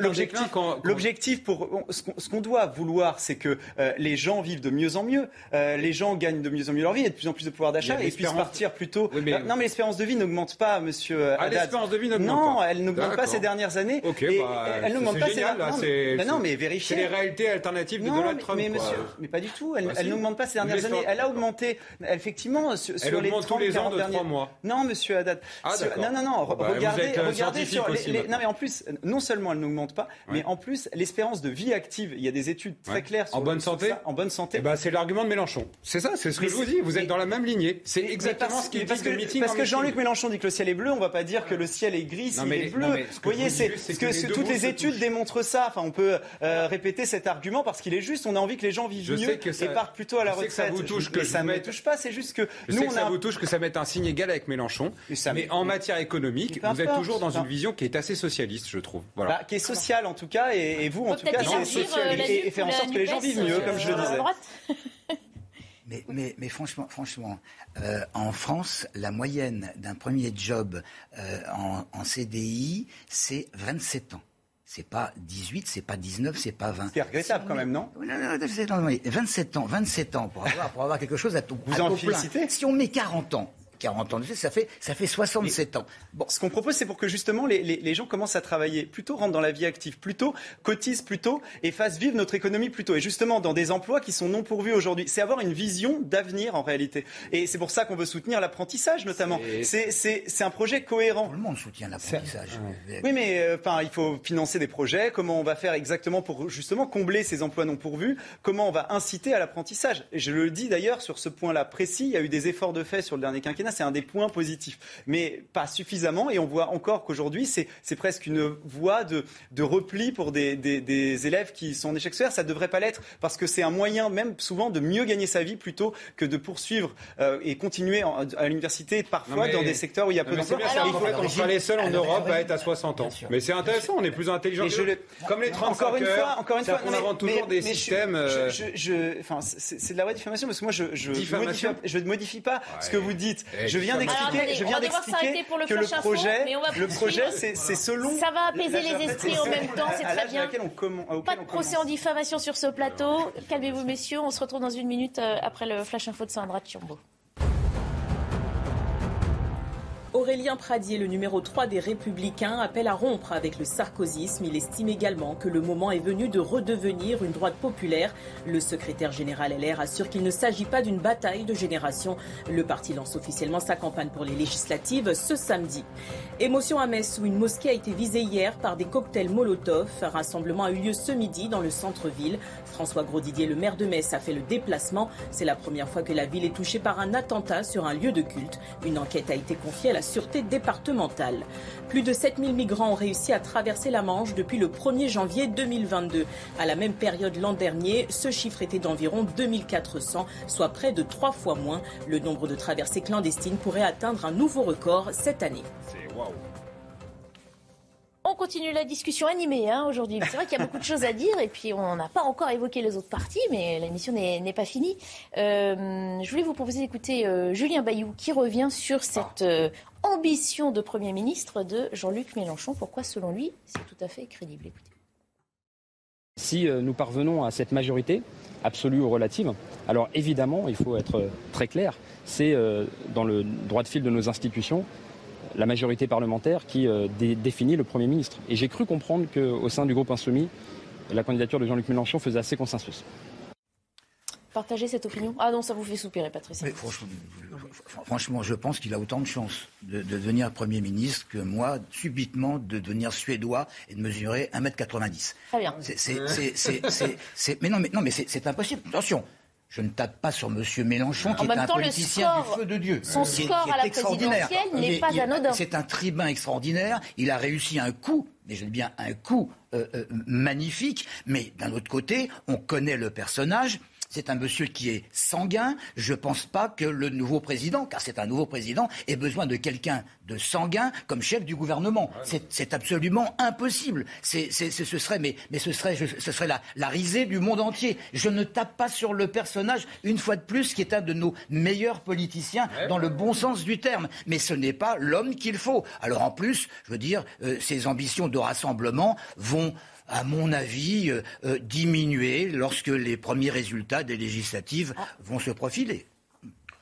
l'objectif, pour ce qu'on doit vouloir, c'est que euh, les gens vivent de mieux en mieux, euh, les gens gagnent de mieux en mieux leur vie, et de plus en plus de pouvoir d'achat, et puissent partir plutôt. Non, mais l'espérance de vie n'augmente pas, monsieur ah, L'espérance de vie n'augmente Non, elle n'augmente pas ces dernières années. Ok, bah, elle n'augmente pas génial, ces dernières années. Non, mais vérifiez. C'est les réalités alternatives de Donald Trump. Mais, monsieur, mais pas du tout. Elle, bah, n'augmente pas ces dernières années. Elle a augmenté, effectivement, sur, les 30, tous les ans de 3 mois. Non, monsieur Haddad. Ah, non, non, non. Bah, regardez, regardez sur les, Non, mais en plus, non seulement elle n'augmente pas, mais en plus, l'espérance de vie active, il y a des études très claires sur En bonne santé En bonne santé. Eh c'est l'argument de Mélenchon. C'est ça, c'est ce que je vous dis. Vous êtes dans la même lignée. C'est exactement ce qu'il dit de meeting Parce que Jean-Luc Mélenchon dit que le ciel est bleu, on va pas dire que le ciel est gris s'il est bleu. vous voyez, c'est que, toutes les études démontrent ça. Enfin, on peut euh, répéter cet argument parce qu'il est juste. On a envie que les gens vivent mieux et partent plutôt à la retraite. ça vous touche que ça ne me touche pas. C'est juste que nous, on ça vous touche que ça mette un signe égal avec Mélenchon. Mais en matière économique, vous êtes toujours dans une vision qui est assez socialiste, je trouve. Voilà. Bah, qui est sociale en tout cas, et vous en tout cas, c'est social et faire en sorte que les gens vivent mieux, comme je le disais. Mais, mais, franchement, franchement euh, en France, la moyenne d'un premier job euh, en, en, CDI, c'est 27 ans. c'est pas 18, c'est pas 19, c'est pas 20. C'est regrettable quand même, non non, non, non, 27 ans, 27 ans pour avoir, pour avoir quelque chose à tout. Vous en félicitez Si on met 40 ans, 40 ans de ça fait, ça fait 67 ans. Bon. Ce qu'on propose, c'est pour que justement les, les, gens commencent à travailler plutôt, rentrent dans la vie active plutôt, cotisent plutôt et fassent vivre notre économie plutôt. Et justement, dans des emplois qui sont non pourvus aujourd'hui. C'est avoir une vision d'avenir en réalité. Et c'est pour ça qu'on veut soutenir l'apprentissage notamment. C'est un projet cohérent. Tout le monde soutient l'apprentissage. Oui, mais euh, enfin, il faut financer des projets. Comment on va faire exactement pour justement combler ces emplois non pourvus? Comment on va inciter à l'apprentissage? Je le dis d'ailleurs sur ce point-là précis, il y a eu des efforts de fait sur le dernier quinquennat c'est un des points positifs. Mais pas suffisamment, et on voit encore qu'aujourd'hui, c'est, presque une voie de, repli pour des, élèves qui sont en échec scolaire. Ça ne devrait pas l'être, parce que c'est un moyen même souvent de mieux gagner sa vie plutôt que de poursuivre euh, et continuer à l'université, parfois dans des secteurs où il y a peu d'emplois. Il faut qu'on soit les seuls en Europe à être à 60 ans. Mais c'est intéressant, on est plus intelligent. Comme les 35 encore une fois, encore une fois, on invente toujours des systèmes. Je, enfin, c'est de la vraie diffamation parce que moi, je, je, modifie, je ne modifie pas ce que vous dites. Eh, je viens d'expliquer, je viens d'expliquer que le projet, le projet, c'est selon. Ça va apaiser les esprits en même temps, c'est très bien. Pas de procès en diffamation sur ce plateau. Calmez-vous, messieurs. On se retrouve dans une minute euh, après le flash info de Sandra Chiombo. Aurélien Pradier, le numéro 3 des Républicains, appelle à rompre avec le sarkozysme. Il estime également que le moment est venu de redevenir une droite populaire. Le secrétaire général LR assure qu'il ne s'agit pas d'une bataille de génération. Le parti lance officiellement sa campagne pour les législatives ce samedi. Émotion à Metz où une mosquée a été visée hier par des cocktails Molotov. Un rassemblement a eu lieu ce midi dans le centre-ville. François Grosdidier, le maire de Metz, a fait le déplacement. C'est la première fois que la ville est touchée par un attentat sur un lieu de culte. Une enquête a été confiée à la sûreté départementale. Plus de 7000 migrants ont réussi à traverser la Manche depuis le 1er janvier 2022. À la même période l'an dernier, ce chiffre était d'environ 2400, soit près de trois fois moins. Le nombre de traversées clandestines pourrait atteindre un nouveau record cette année. On continue la discussion animée hein, aujourd'hui. C'est vrai qu'il y a beaucoup de choses à dire et puis on n'a pas encore évoqué les autres parties, mais l'émission n'est pas finie. Euh, je voulais vous proposer d'écouter euh, Julien Bayou qui revient sur cette euh, ambition de Premier ministre de Jean-Luc Mélenchon. Pourquoi, selon lui, c'est tout à fait crédible? Écoutez. Si nous parvenons à cette majorité, absolue ou relative, alors évidemment, il faut être très clair, c'est dans le droit de fil de nos institutions la majorité parlementaire qui euh, définit le Premier ministre. Et j'ai cru comprendre qu'au sein du groupe Insoumis, la candidature de Jean-Luc Mélenchon faisait assez consensus. Partagez cette opinion Ah non, ça vous fait soupirer, Patrice. Franchement, je pense qu'il a autant de chances de, devenir Premier ministre que moi, subitement, de devenir suédois et de mesurer 1m90. Très bien. mais non, mais, non, mais c'est impossible. Attention, je ne tape pas sur M. Mélenchon, qui est un politicien du feu de Dieu. Son score à la présidentielle n'est pas anodin. C'est un tribun extraordinaire. Il a réussi un coup, mais je dis bien un coup euh, euh, magnifique. Mais d'un autre côté, on connaît le personnage. C'est un monsieur qui est sanguin. Je ne pense pas que le nouveau président, car c'est un nouveau président, ait besoin de quelqu'un de sanguin comme chef du gouvernement. C'est absolument impossible. ce serait, mais, ce serait, ce serait la, la risée du monde entier. Je ne tape pas sur le personnage, une fois de plus, qui est un de nos meilleurs politiciens dans le bon sens du terme. Mais ce n'est pas l'homme qu'il faut. Alors en plus, je veux dire, euh, ses ambitions de rassemblement vont à mon avis, euh, euh, diminuer lorsque les premiers résultats des législatives ah. vont se profiler.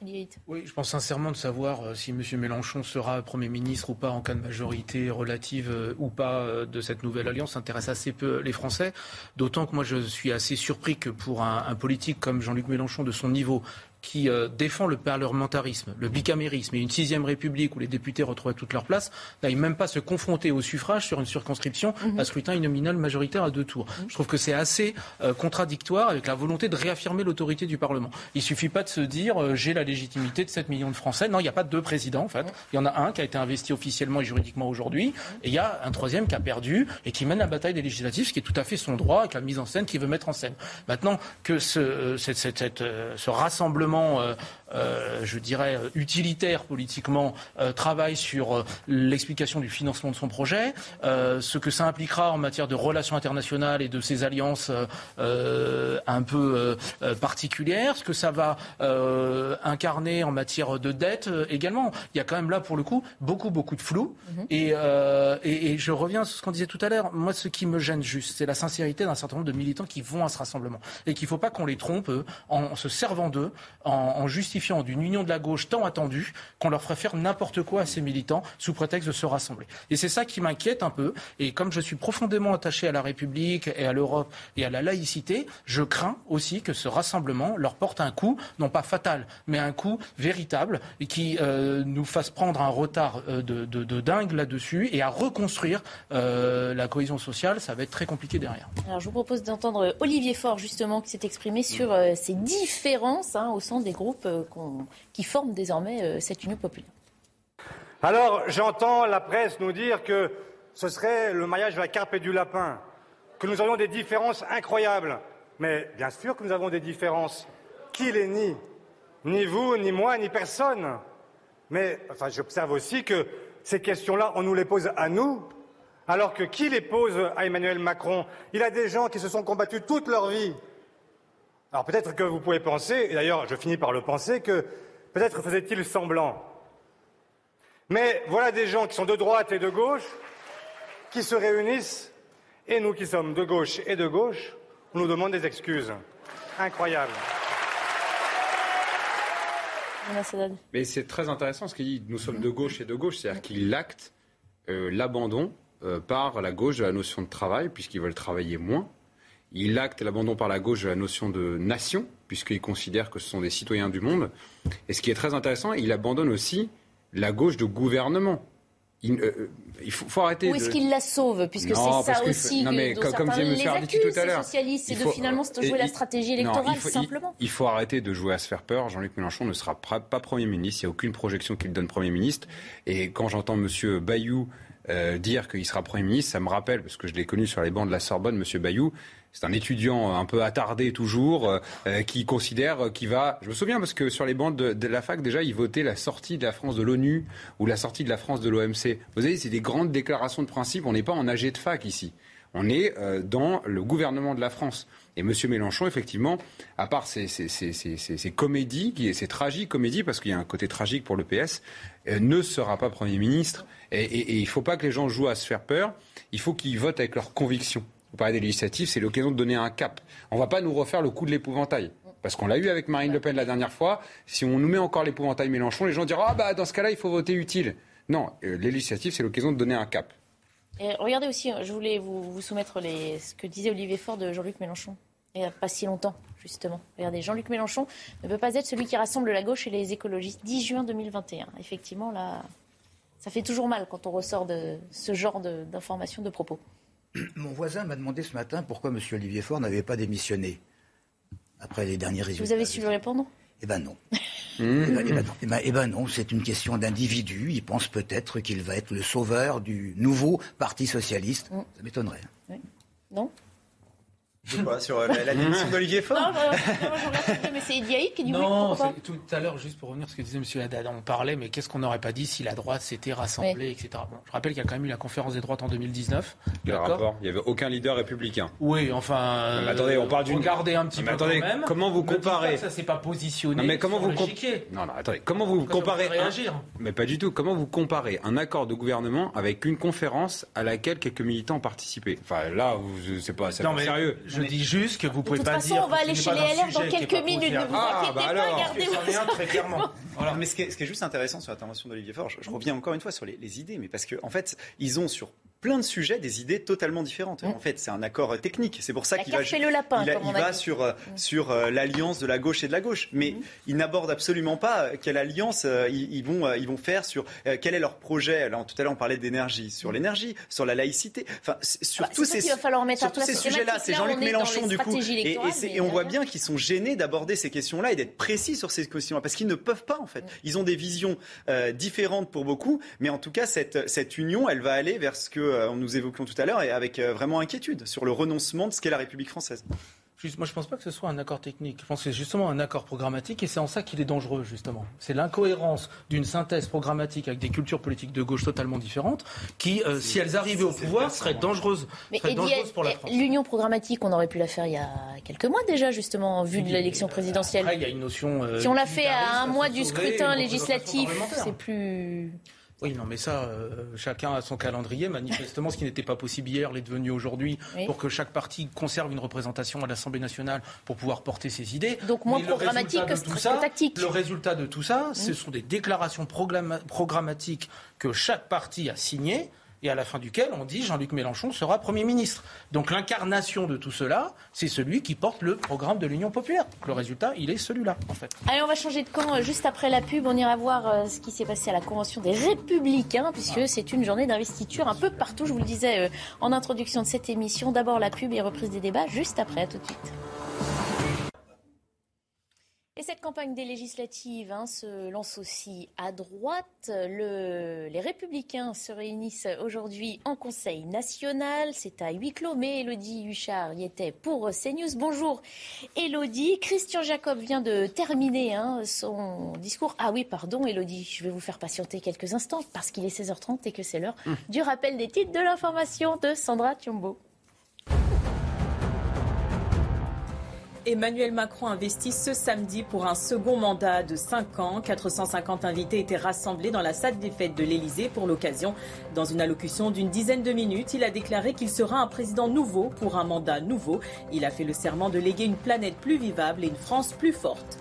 Oui, je pense sincèrement de savoir euh, si M. Mélenchon sera Premier ministre ou pas en cas de majorité relative ou pas de cette nouvelle alliance intéresse assez peu les Français. D'autant que moi je suis assez surpris que pour un politique comme Jean-Luc Mélenchon de son niveau, qui euh, défend le parlementarisme, le bicamérisme et une sixième république où les députés retrouvaient toute leur place, n'aille même pas se confronter au suffrage sur une circonscription mhm. à scrutin uninominal majoritaire à deux tours. Mhm. Je trouve que c'est assez euh, contradictoire avec la volonté de réaffirmer l'autorité du Parlement. Il suffit pas de se dire euh, j'ai la légitimité de 7 millions de Français. Non, il n'y a pas deux présidents en fait. Il y en a un qui a été investi officiellement et juridiquement aujourd'hui, et il y a un troisième qui a perdu et qui mène la bataille des législatives, ce qui est tout à fait son droit avec la mise en scène qu'il veut mettre en scène. Maintenant que ce, cette, cette, ce rassemblement gouvernement euh, euh, je dirais, utilitaire politiquement, travaille sur l'explication du financement de son projet, ce que ça impliquera en matière de relations internationales et de ces alliances un peu particulières, ce que ça va incarner en matière de dette également. Il y a quand même là, pour le coup, beaucoup, beaucoup de flou. Mhm. et, et, je reviens sur ce qu'on disait tout à l'heure. Moi, ce qui me gêne juste, c'est la sincérité d'un certain nombre de militants qui vont à ce rassemblement. Et qu'il ne faut pas qu'on les trompe, en se servant d'eux, en, justifiant d'une union de la gauche tant attendue, qu'on leur ferait faire n'importe quoi à ces militants sous prétexte de se rassembler. Et c'est ça qui m'inquiète un peu. Et comme je suis profondément attaché à la République et à l'Europe et à la laïcité, je crains aussi que ce rassemblement leur porte un coup, non pas fatal, mais un coup véritable, et qui euh, nous fasse prendre un retard euh, de, dingue là-dessus et à reconstruire euh, la cohésion sociale. Ça va être très compliqué derrière. Alors, je vous propose d'entendre Olivier Faure, justement, qui s'est exprimé sur ces différences hein, au sein des groupes qui forment désormais euh, cette Union populaire. Alors, j'entends la presse nous dire que ce serait le mariage de la carpe et du lapin, que nous aurions des différences incroyables. Mais bien sûr que nous avons des différences. Qui les nie? Ni vous, ni moi, ni personne. Mais enfin, j'observe aussi que ces questions-là, on nous les pose à nous, alors que qui les pose à Emmanuel Macron? Il a des gens qui se sont combattus toute leur vie. Alors peut-être que vous pouvez penser, et d'ailleurs je finis par le penser, que peut-être faisait-il semblant. Mais voilà des gens qui sont de droite et de gauche, qui se réunissent, et nous qui sommes de gauche et de gauche, on nous demande des excuses. Incroyable. Mais c'est très intéressant ce qu'il dit. Nous sommes de gauche et de gauche, c'est-à-dire qu'il acte euh, l'abandon euh, par la gauche de la notion de travail, puisqu'ils veulent travailler moins. Il acte l'abandon par la gauche de la notion de nation, puisqu'il considère que ce sont des citoyens du monde. Et ce qui est très intéressant, il abandonne aussi la gauche de gouvernement. Il, euh, euh, faut, arrêter. Ou est-ce qu'il la sauve Puisque c'est ça aussi. Non, mais comme, comme disait M. tout à l'heure. socialistes, c'est de finalement jouer la stratégie électorale, simplement. Il, faut arrêter de jouer à se faire peur. Jean-Luc Mélenchon ne sera pas Premier ministre. Il n'y a aucune projection qu'il donne Premier ministre. Et quand j'entends M. Bayou euh, dire qu'il sera Premier ministre, ça me rappelle, parce que je l'ai connu sur les bancs de la Sorbonne, Monsieur Bayou, c'est un étudiant un peu attardé toujours, euh, euh, qui considère qu'il va... Je me souviens parce que sur les bancs de, la fac, déjà, il votait la sortie de la France de l'ONU ou la sortie de la France de l'OMC. Vous savez, c'est des grandes déclarations de principe. On n'est pas en AG de fac ici. On est dans le gouvernement de la France. Et M. Mélenchon, effectivement, à part ces, comédies, ces tragiques comédies, parce qu'il y a un côté tragique pour le PS, ne sera pas Premier ministre. Et, il ne faut pas que les gens jouent à se faire peur. Il faut qu'ils votent avec leurs convictions. Vous parlez des législatives, c'est l'occasion de donner un cap. On ne va pas nous refaire le coup de l'épouvantail. Parce qu'on l'a eu avec Marine Le Pen la dernière fois. Si on nous met encore l'épouvantail Mélenchon, les gens diront Ah, bah, dans ce cas-là, il faut voter utile. Non, euh, les législatives, c'est l'occasion de donner un cap. Regardez aussi, je voulais vous, soumettre ce que disait Olivier Faure de Jean-Luc Mélenchon. Il n'y a pas si longtemps, justement. Regardez, Jean-Luc Mélenchon ne peut pas être celui qui rassemble la gauche et les écologistes. 10 juin 2021. Effectivement, là, ça fait toujours mal quand on ressort de ce genre d'informations, de, propos. (clears throat) Mon voisin m'a demandé ce matin pourquoi M. Olivier Faure n'avait pas démissionné après les derniers résultats. Vous avez su lui répondre? Eh bien non. (laughs) Eh ben, eh ben non, eh ben, eh ben non c'est une question d'individu. Il pense peut-être qu'il va être le sauveur du nouveau Parti socialiste. Mm. Ça m'étonnerait. Oui. Non? Sur euh, la, démission (laughs) d'Olivier Faure Non, mais c'est Idiaï qui dit Non, tout à l'heure, juste pour revenir à ce que disait M. Haddad, on parlait, mais qu'est-ce qu'on n'aurait pas dit si la droite s'était rassemblée, etc. je rappelle qu'il y a quand même eu la conférence des droites en 2019. Le rapport, il n'y avait aucun leader républicain. Oui, enfin. attendez, on parle d'une. Regardez un petit peu attendez, quand même. Comment vous comparez Ça s'est pas positionné. Non, mais comment vous Non, non, attendez. Comment vous comparez réagir Mais pas du tout. Comment vous comparez un accord de gouvernement avec une conférence à laquelle quelques militants ont participé? Enfin, là, c'est pas, pas sérieux. Je dis juste que vous pouvez pas dire. De toute façon, on va aller chez les LR dans quelques minutes. Ne vous ah, inquiétez bah pas, gardez-vous. très clairement. (laughs) Mais ce qui, est, juste intéressant sur l'intervention d'Olivier Faure, je, reviens encore une fois sur les, les idées, mais parce qu'en en fait, ils ont sur plein de sujets des idées totalement différentes. En fait, c'est un accord technique. C'est pour ça qu'il va, le lapin, il, va sur, euh, mm. sur euh, l'alliance de la gauche et de la gauche. Mais mm. il n'aborde absolument pas euh, quelle alliance ils, vont, ils vont faire sur quel est leur projet. Alors, tout à l'heure, on parlait d'énergie, sur mm. l'énergie, sur la laïcité. Enfin, sur bah, tous ces, sur tous ces sujets-là. C'est Jean-Luc Mélenchon, du coup. Et, et, on voit bien qu'ils sont gênés d'aborder ces questions-là et d'être précis sur ces questions-là. Parce qu'ils ne peuvent pas, en fait. Ils ont des visions différentes pour beaucoup. Mais en tout cas, cette, cette union, elle va aller vers ce que nous évoquions tout à l'heure et avec euh, vraiment inquiétude sur le renoncement de ce qu'est la République française. moi, je ne pense pas que ce soit un accord technique. Je pense que c'est justement un accord programmatique et c'est en ça qu'il est dangereux, justement. C'est l'incohérence d'une synthèse programmatique avec des cultures politiques de gauche totalement différentes qui, euh, si elles arrivaient au pouvoir, seraient dangereuses, seraient dangereuses pour la France. L'union programmatique, on aurait pu la faire il y a quelques mois déjà, justement, en vue de l'élection présidentielle. Après, il y a une notion. Euh, si on l'a fait à un mois du scrutin législatif, c'est plus. Oui, non, mais ça, euh, chacun a son calendrier. Manifestement, ce qui n'était pas possible hier l'est devenu aujourd'hui pour que chaque parti conserve une représentation à l'Assemblée nationale pour pouvoir porter ses idées. Donc moins programmatique que, tout ça, tactique. Le résultat de tout ça, ce sont des déclarations programmatiques que chaque parti a signées et à la fin duquel on dit Jean-Luc Mélenchon sera Premier ministre. Donc l'incarnation de tout cela, c'est celui qui porte le programme de l'Union populaire. Le résultat, il est celui-là, en fait. Allez, on va changer de camp euh, juste après la pub. On ira voir euh, ce qui s'est passé à la Convention des Républicains, puisque ah. c'est une journée d'investiture un peu partout. Je vous le disais euh, en introduction de cette émission. D'abord la pub et reprise des débats juste après. À tout de suite. Et cette campagne des législatives hein, se lance aussi à droite. les Républicains se réunissent aujourd'hui en Conseil national. C'est à huis clos, mais Elodie Huchard y était pour CNews. Bonjour Elodie. Christian Jacob vient de terminer hein, son discours. Ah oui, pardon Elodie, je vais vous faire patienter quelques instants parce qu'il est 16h30 et que c'est l'heure hum. du rappel des titres de l'information de Sandra Thiombo. Emmanuel Macron investit ce samedi pour un second mandat de 5 ans. 450 invités étaient rassemblés dans la salle des fêtes de l'Elysée pour l'occasion. Dans une allocution d'une dizaine de minutes, il a déclaré qu'il sera un président nouveau pour un mandat nouveau. Il a fait le serment de léguer une planète plus vivable et une France plus forte.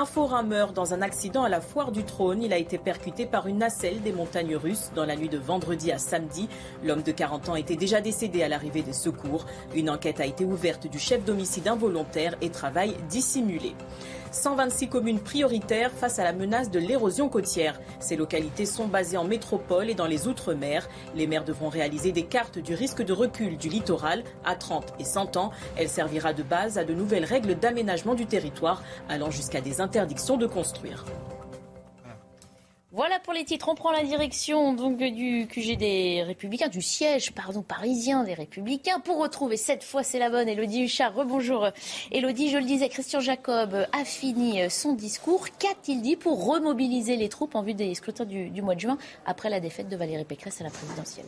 Un faux rameur dans un accident à la foire du trône. Il a été percuté par une nacelle des montagnes russes dans la nuit de vendredi à samedi. L'homme de 40 ans était déjà décédé à l'arrivée des secours. Une enquête a été ouverte du chef d'homicide involontaire et travail dissimulé. 126 communes prioritaires face à la menace de l'érosion côtière. Ces localités sont basées en métropole et dans les Outre-mer. Les maires devront réaliser des cartes du risque de recul du littoral à 30 et 100 ans. Elle servira de base à de nouvelles règles d'aménagement du territoire allant jusqu'à des interdictions de construire. Voilà pour les titres. On prend la direction donc du QG des Républicains, du siège pardon parisien des Républicains, pour retrouver cette fois c'est la bonne Elodie Huchard. Rebonjour Elodie. Je le disais, Christian Jacob a fini son discours. Qu'a-t-il dit pour remobiliser les troupes en vue des scrutins du mois de juin après la défaite de Valérie Pécresse à la présidentielle?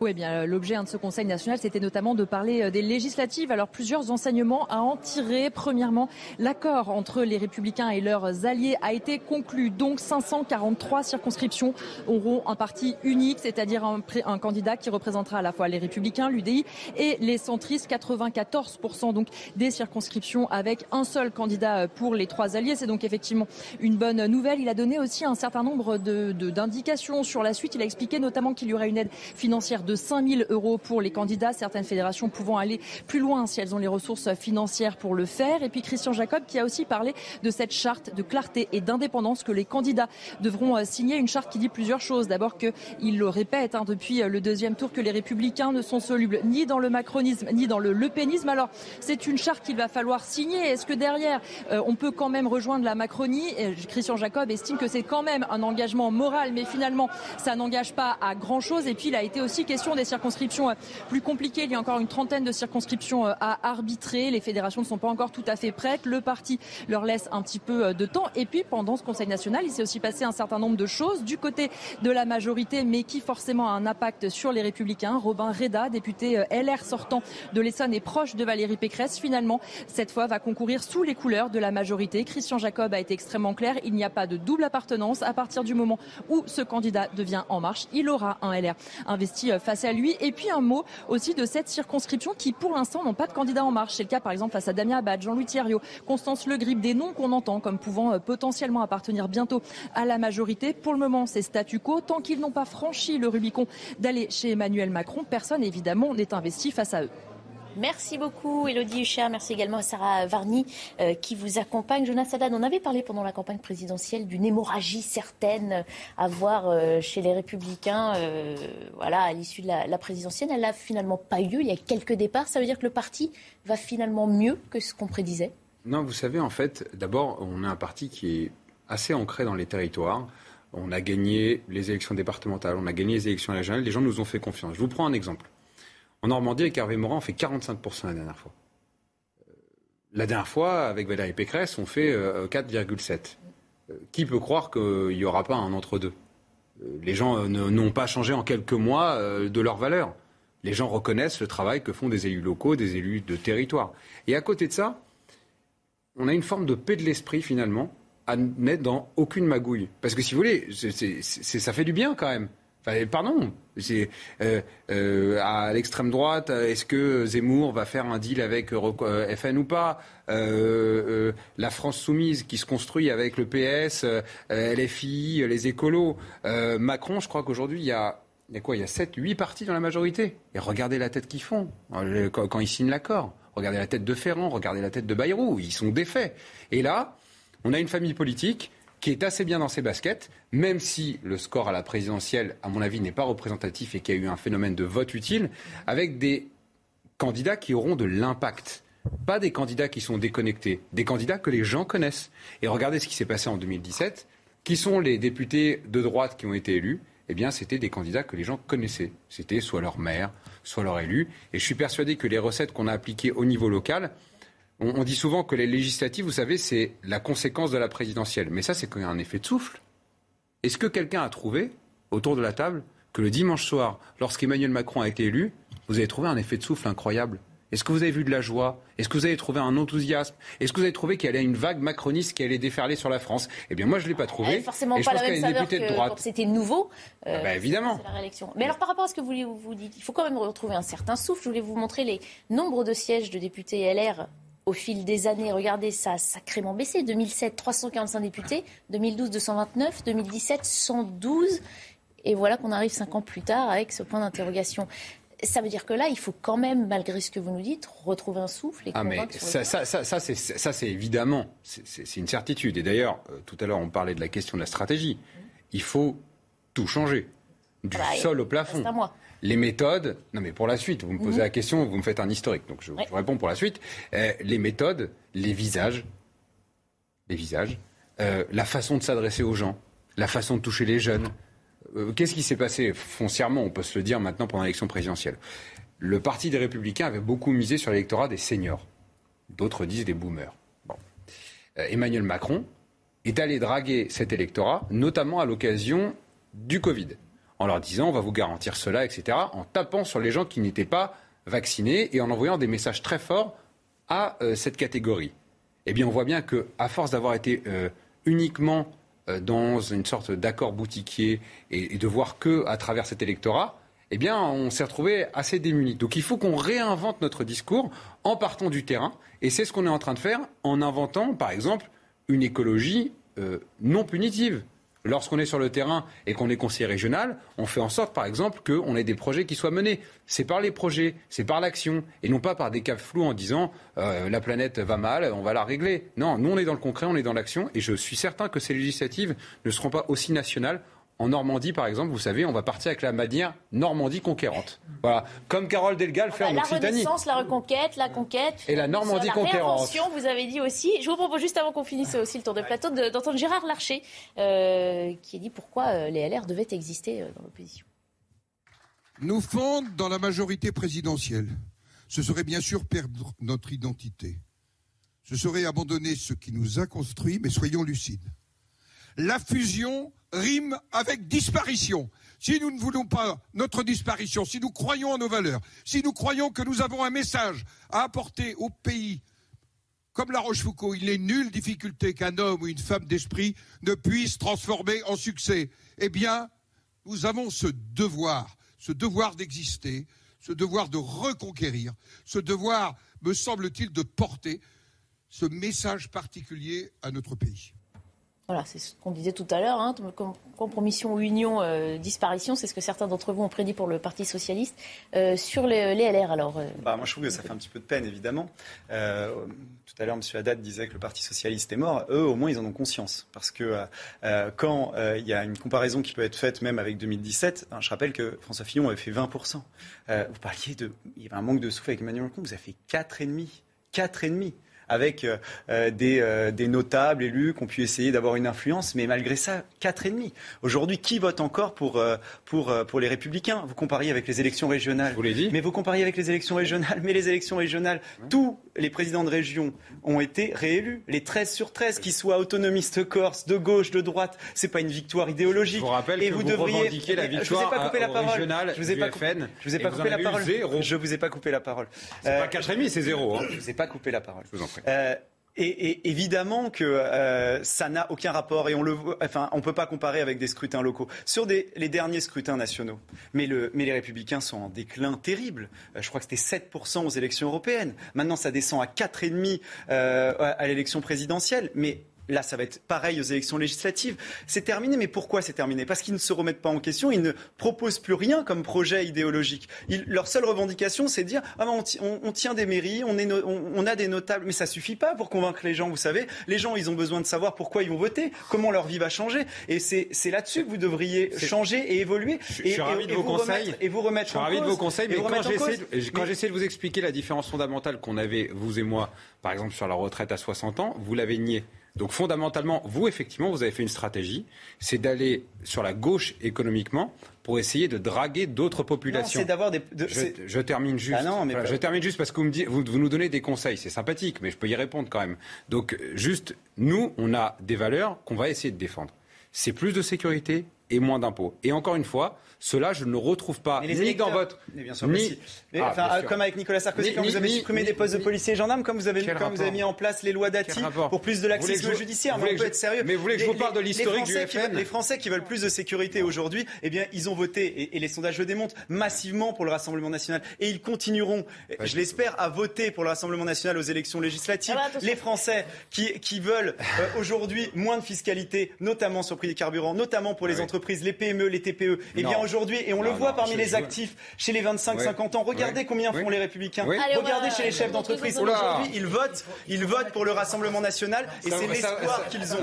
Oui, eh bien euh, l'objet de ce Conseil national, c'était notamment de parler euh, des législatives. Alors plusieurs enseignements à en tirer. Premièrement, l'accord entre les Républicains et leurs alliés a été conclu. Donc 543 circonscriptions auront un parti unique, c'est-à-dire un, candidat qui représentera à la fois les Républicains, l'UDI et les centristes. 94% donc des circonscriptions avec un seul candidat euh, pour les trois alliés. C'est donc effectivement une bonne nouvelle. Il a donné aussi un certain nombre d'indications sur la suite. Il a expliqué notamment qu'il y aurait une aide financière de 5 000 euros pour les candidats, certaines fédérations pouvant aller plus loin si elles ont les ressources financières pour le faire. Et puis Christian Jacob qui a aussi parlé de cette charte de clarté et d'indépendance que les candidats devront euh, signer. Une charte qui dit plusieurs choses. D'abord qu'il le répète hein, depuis euh, le deuxième tour que les républicains ne sont solubles ni dans le macronisme ni dans le lepénisme. Alors c'est une charte qu'il va falloir signer. Est-ce que derrière euh, on peut quand même rejoindre la Macronie? Christian Jacob estime que c'est quand même un engagement moral, mais finalement ça n'engage pas à grand chose. Et puis il a été aussi question des circonscriptions euh, plus compliquées. Il y a encore une trentaine de circonscriptions euh, à arbitrer. Les fédérations ne sont pas encore tout à fait prêtes. Le parti leur laisse un petit peu euh, de temps. Et puis, pendant ce Conseil national, il s'est aussi passé un certain nombre de choses du côté de la majorité, mais qui forcément a un impact sur les Républicains. Robin Reda, député LR sortant de l'Essonne et proche de Valérie Pécresse, finalement, cette fois, va concourir sous les couleurs de la majorité. Christian Jacob a été extrêmement clair. Il n'y a pas de double appartenance. À partir du moment où ce candidat devient en marche, il aura un LR investi face à lui. Et puis un mot aussi de cette circonscription qui, pour l'instant, n'ont pas de candidat en marche. C'est le cas, par exemple, face à Damien Abad, Jean-Louis Thierry, Constance Le Grip, des noms qu'on entend comme pouvant euh, potentiellement appartenir bientôt à la majorité. Pour le moment, c'est statu quo. Tant qu'ils n'ont pas franchi le Rubicon d'aller chez Emmanuel Macron, personne, évidemment, n'est investi face à eux. Merci beaucoup, Elodie Huchard. Merci également à Sarah Varny euh, qui vous accompagne. Jonas Haddad, on avait parlé pendant la campagne présidentielle d'une hémorragie certaine à voir euh, chez les Républicains euh, voilà, à l'issue de la, présidentielle. Elle n'a finalement pas eu lieu. Il y a quelques départs. Ça veut dire que le parti va finalement mieux que ce qu'on prédisait? Non, vous savez, en fait, d'abord, on a un parti qui est assez ancré dans les territoires. On a gagné les élections départementales, on a gagné les élections régionales. Les gens nous ont fait confiance. Je vous prends un exemple. En Normandie, avec Hervé Morin, on fait 45% la dernière fois. La dernière fois, avec Valérie Pécresse, on fait 4,7. qui peut croire qu'il n'y aura pas un entre-deux? Les gens n'ont pas changé en quelques mois de leur valeur. Les gens reconnaissent le travail que font des élus locaux, des élus de territoire. Et à côté de ça, on a une forme de paix de l'esprit finalement à n'être dans aucune magouille. Parce que si vous voulez, ça fait du bien quand même. Pardon, euh, euh, à l'extrême droite, est-ce que Zemmour va faire un deal avec euh, FN ou pas? La France soumise qui se construit avec le PS, LFI, les écolos. Macron, je crois qu'aujourd'hui il y a il y quoi? Il y a 7, 8 partis dans la majorité. Et regardez la tête qu'ils font quand ils signent l'accord. Regardez la tête de Ferrand, regardez la tête de Bayrou. Ils sont défaits. Et là, on a une famille politique qui est assez bien dans ses baskets, même si le score à la présidentielle, à mon avis, n'est pas représentatif et qu'il y a eu un phénomène de vote utile, avec des candidats qui auront de l'impact. Pas des candidats qui sont déconnectés, des candidats que les gens connaissent. Et regardez ce qui s'est passé en 2017. Qui sont les députés de droite qui ont été élus? Eh bien, c'était des candidats que les gens connaissaient. C'était soit leur maire, soit leur élu. Et je suis persuadé que les recettes qu'on a appliquées au niveau local, on, dit souvent que les législatives, vous savez, c'est la conséquence de la présidentielle. Mais ça, c'est y a un effet de souffle. Est-ce que quelqu'un a trouvé, autour de la table, que le dimanche soir, lorsqu'Emmanuel Macron a été élu, vous avez trouvé un effet de souffle incroyable? Est-ce que vous avez vu de la joie? Est-ce que vous avez trouvé un enthousiasme? Est-ce que vous avez trouvé qu'il y allait une vague macroniste qui allait déferler sur la France? Eh bien, moi, je ne l'ai pas trouvé. forcément pas la même saveur que de droite. c'était nouveau. Euh, ah bah, évidemment. La réélection. Mais alors, par rapport à ce que vous, vous dites, il faut quand même retrouver un certain souffle. Je voulais vous montrer les nombres de sièges de députés LR au fil des années, regardez, ça a sacrément baissé. 2007, 345 députés. 2012, 229. 2017, 112. Et voilà qu'on arrive cinq ans plus tard avec ce point d'interrogation ça veut dire que là, il faut quand même, malgré ce que vous nous dites, retrouver un souffle et ah mais ça, ça, ça, ça c'est évidemment, c'est une certitude. Et d'ailleurs, euh, tout à l'heure, on parlait de la question de la stratégie. Il faut tout changer, du bah, sol au plafond. Les méthodes, non mais pour la suite, vous me posez mhm. la question, vous me faites un historique, donc je, vous réponds pour la suite. Euh, les méthodes, les visages, les visages, euh, la façon de s'adresser aux gens, la façon de toucher les jeunes, euh, qu'est-ce qui s'est passé foncièrement, on peut se le dire maintenant pendant l'élection présidentielle? Le Parti des Républicains avait beaucoup misé sur l'électorat des seniors. D'autres disent des boomers. Emmanuel Macron est allé draguer cet électorat, notamment à l'occasion du Covid, en leur disant on va vous garantir cela, etc., en tapant sur les gens qui n'étaient pas vaccinés et en envoyant des messages très forts à euh, cette catégorie. Eh bien, on voit bien qu'à force d'avoir été uniquement euh, dans une sorte d'accord boutiquier et, de voir que à travers cet électorat, eh bien, on s'est retrouvé assez démunis. Donc il faut qu'on réinvente notre discours en partant du terrain. Et c'est ce qu'on est en train de faire en inventant, par exemple, une écologie euh, non punitive. Lorsqu'on est sur le terrain et qu'on est conseiller régional, on fait en sorte, par exemple, qu'on ait des projets qui soient menés. C'est par les projets, c'est par l'action, et non pas par des caps flous en disant euh, la planète va mal, on va la régler. Non, nous on est dans le concret, on est dans l'action, et je suis certain que ces législatives ne seront pas aussi nationales en Normandie, par exemple, vous savez, on va partir avec la manière Normandie conquérante. Voilà, comme Carole Delga le fait en Occitanie. La Renaissance, la reconquête, la conquête. Et la Normandie la conquérante. vous avez dit aussi. Je vous propose juste avant qu'on finisse aussi le tour de plateau d'entendre Gérard Larcher, euh, qui a dit pourquoi euh, les LR devaient exister euh, dans l'opposition. Nous fondre dans la majorité présidentielle. Ce serait bien sûr perdre notre identité. Ce serait abandonner ce qui nous a construits, mais soyons lucides. La fusion rime avec disparition. Si nous ne voulons pas notre disparition, si nous croyons en nos valeurs, si nous croyons que nous avons un message à apporter au pays, comme La Rochefoucauld, il n'est nulle difficulté qu'un homme ou une femme d'esprit ne puisse transformer en succès. Eh bien, nous avons ce devoir, ce devoir d'exister, ce devoir de reconquérir, ce devoir, me semble-t-il, de porter ce message particulier à notre pays. Voilà, c'est ce qu'on disait tout à l'heure, hein, compromission ou union, euh, disparition, c'est ce que certains d'entre vous ont prédit pour le Parti socialiste. Euh, sur les, LR, alors euh, bah, Moi, je trouve que ça fait un petit peu de peine, évidemment. tout à l'heure, M. Haddad disait que le Parti socialiste est mort. Eux, au moins, ils en ont conscience. Parce que quand il y a une comparaison qui peut être faite même avec 2017, hein, je rappelle que François Fillon avait fait 20%. vous parliez de... Il y avait un manque de souffle avec Emmanuel Macron, vous avez fait 4,5%. 4,5%. Avec des, des, notables élus qui ont pu essayer d'avoir une influence, mais malgré ça, 4,5. Aujourd'hui, qui vote encore pour, pour, pour les Républicains? Vous compariez avec les élections régionales. vous l'ai dit. Mais vous compariez avec les élections régionales. Mais les élections régionales, tous les présidents de région ont été réélus. Les 13 sur 13, qu'ils soient autonomistes corse, de gauche, de droite, c'est pas une victoire idéologique. Je vous rappelle et que vous, vous devriez... la victoire je vous ai pas coupé la parole. Je vous ai pas, je vous ai pas coupé la parole. Je vous ai pas coupé la parole. C'est pas 4,5, c'est zéro. Hein. Je vous ai pas coupé la parole. Je vous en prie. Euh, et, évidemment que euh, ça n'a aucun rapport et on le enfin peut pas comparer avec des scrutins locaux sur les derniers scrutins nationaux. Mais, le, mais les républicains sont en déclin terrible. Euh, je crois que c'était 7% aux élections européennes. Maintenant ça descend à 4,5 euh, à l'élection présidentielle. Mais Là, ça va être pareil aux élections législatives. C'est terminé, mais pourquoi c'est terminé? Parce qu'ils ne se remettent pas en question, ils ne proposent plus rien comme projet idéologique. leur seule revendication, c'est de dire ah ben, on, tient des mairies, on, est on, a des notables, mais ça suffit pas pour convaincre les gens. Vous savez, les gens, ils ont besoin de savoir pourquoi ils vont voter, comment leur vie va changer, et c'est là-dessus que vous devriez changer et évoluer. Je, et, suis ravi de vos conseils. et vous remettre. Je suis ravi de vos conseils, mais quand j'essaie de vous expliquer la différence fondamentale qu'on avait vous et moi, par exemple sur la retraite à 60 ans, vous l'avez nié. Donc fondamentalement, vous, effectivement, vous avez fait une stratégie, c'est d'aller sur la gauche économiquement pour essayer de draguer d'autres populations. D'avoir des. je, termine juste. Ah mais Je termine juste parce que vous, me vous, vous nous donnez des conseils. C'est sympathique, mais je peux y répondre quand même. Donc, juste, nous, on a des valeurs qu'on va essayer de défendre. C'est plus de sécurité et moins d'impôts. Et encore une fois, cela, je ne le retrouve pas ni dans votre. Mais bien sûr, ni... Ah, comme avec Nicolas Sarkozy, quand vous avez supprimé des postes de policiers et gendarmes, comme vous avez, vous avez mis en place les lois Dati pour plus de laxisme judiciaire. Mais on peut être sérieux. Mais vous voulez que je vous parle de l'historique du FN Les Français qui veulent plus de sécurité aujourd'hui, eh bien, ils ont voté, et, les sondages le démontrent, massivement pour le Rassemblement national. Et ils continueront, je l'espère, à voter pour le Rassemblement national aux élections législatives. Ah bah, les Français qui, qui veulent euh, aujourd'hui moins de fiscalité, notamment sur le prix des carburants, notamment pour les entreprises, les PME, les TPE, eh bien, aujourd'hui, et on le voit parmi les actifs chez les 25-50 ans. Regardez combien font les Républicains. Regardez chez les chefs d'entreprise. Aujourd'hui, ils votent, ils votent pour le Rassemblement national et c'est l'espoir qu'ils ont.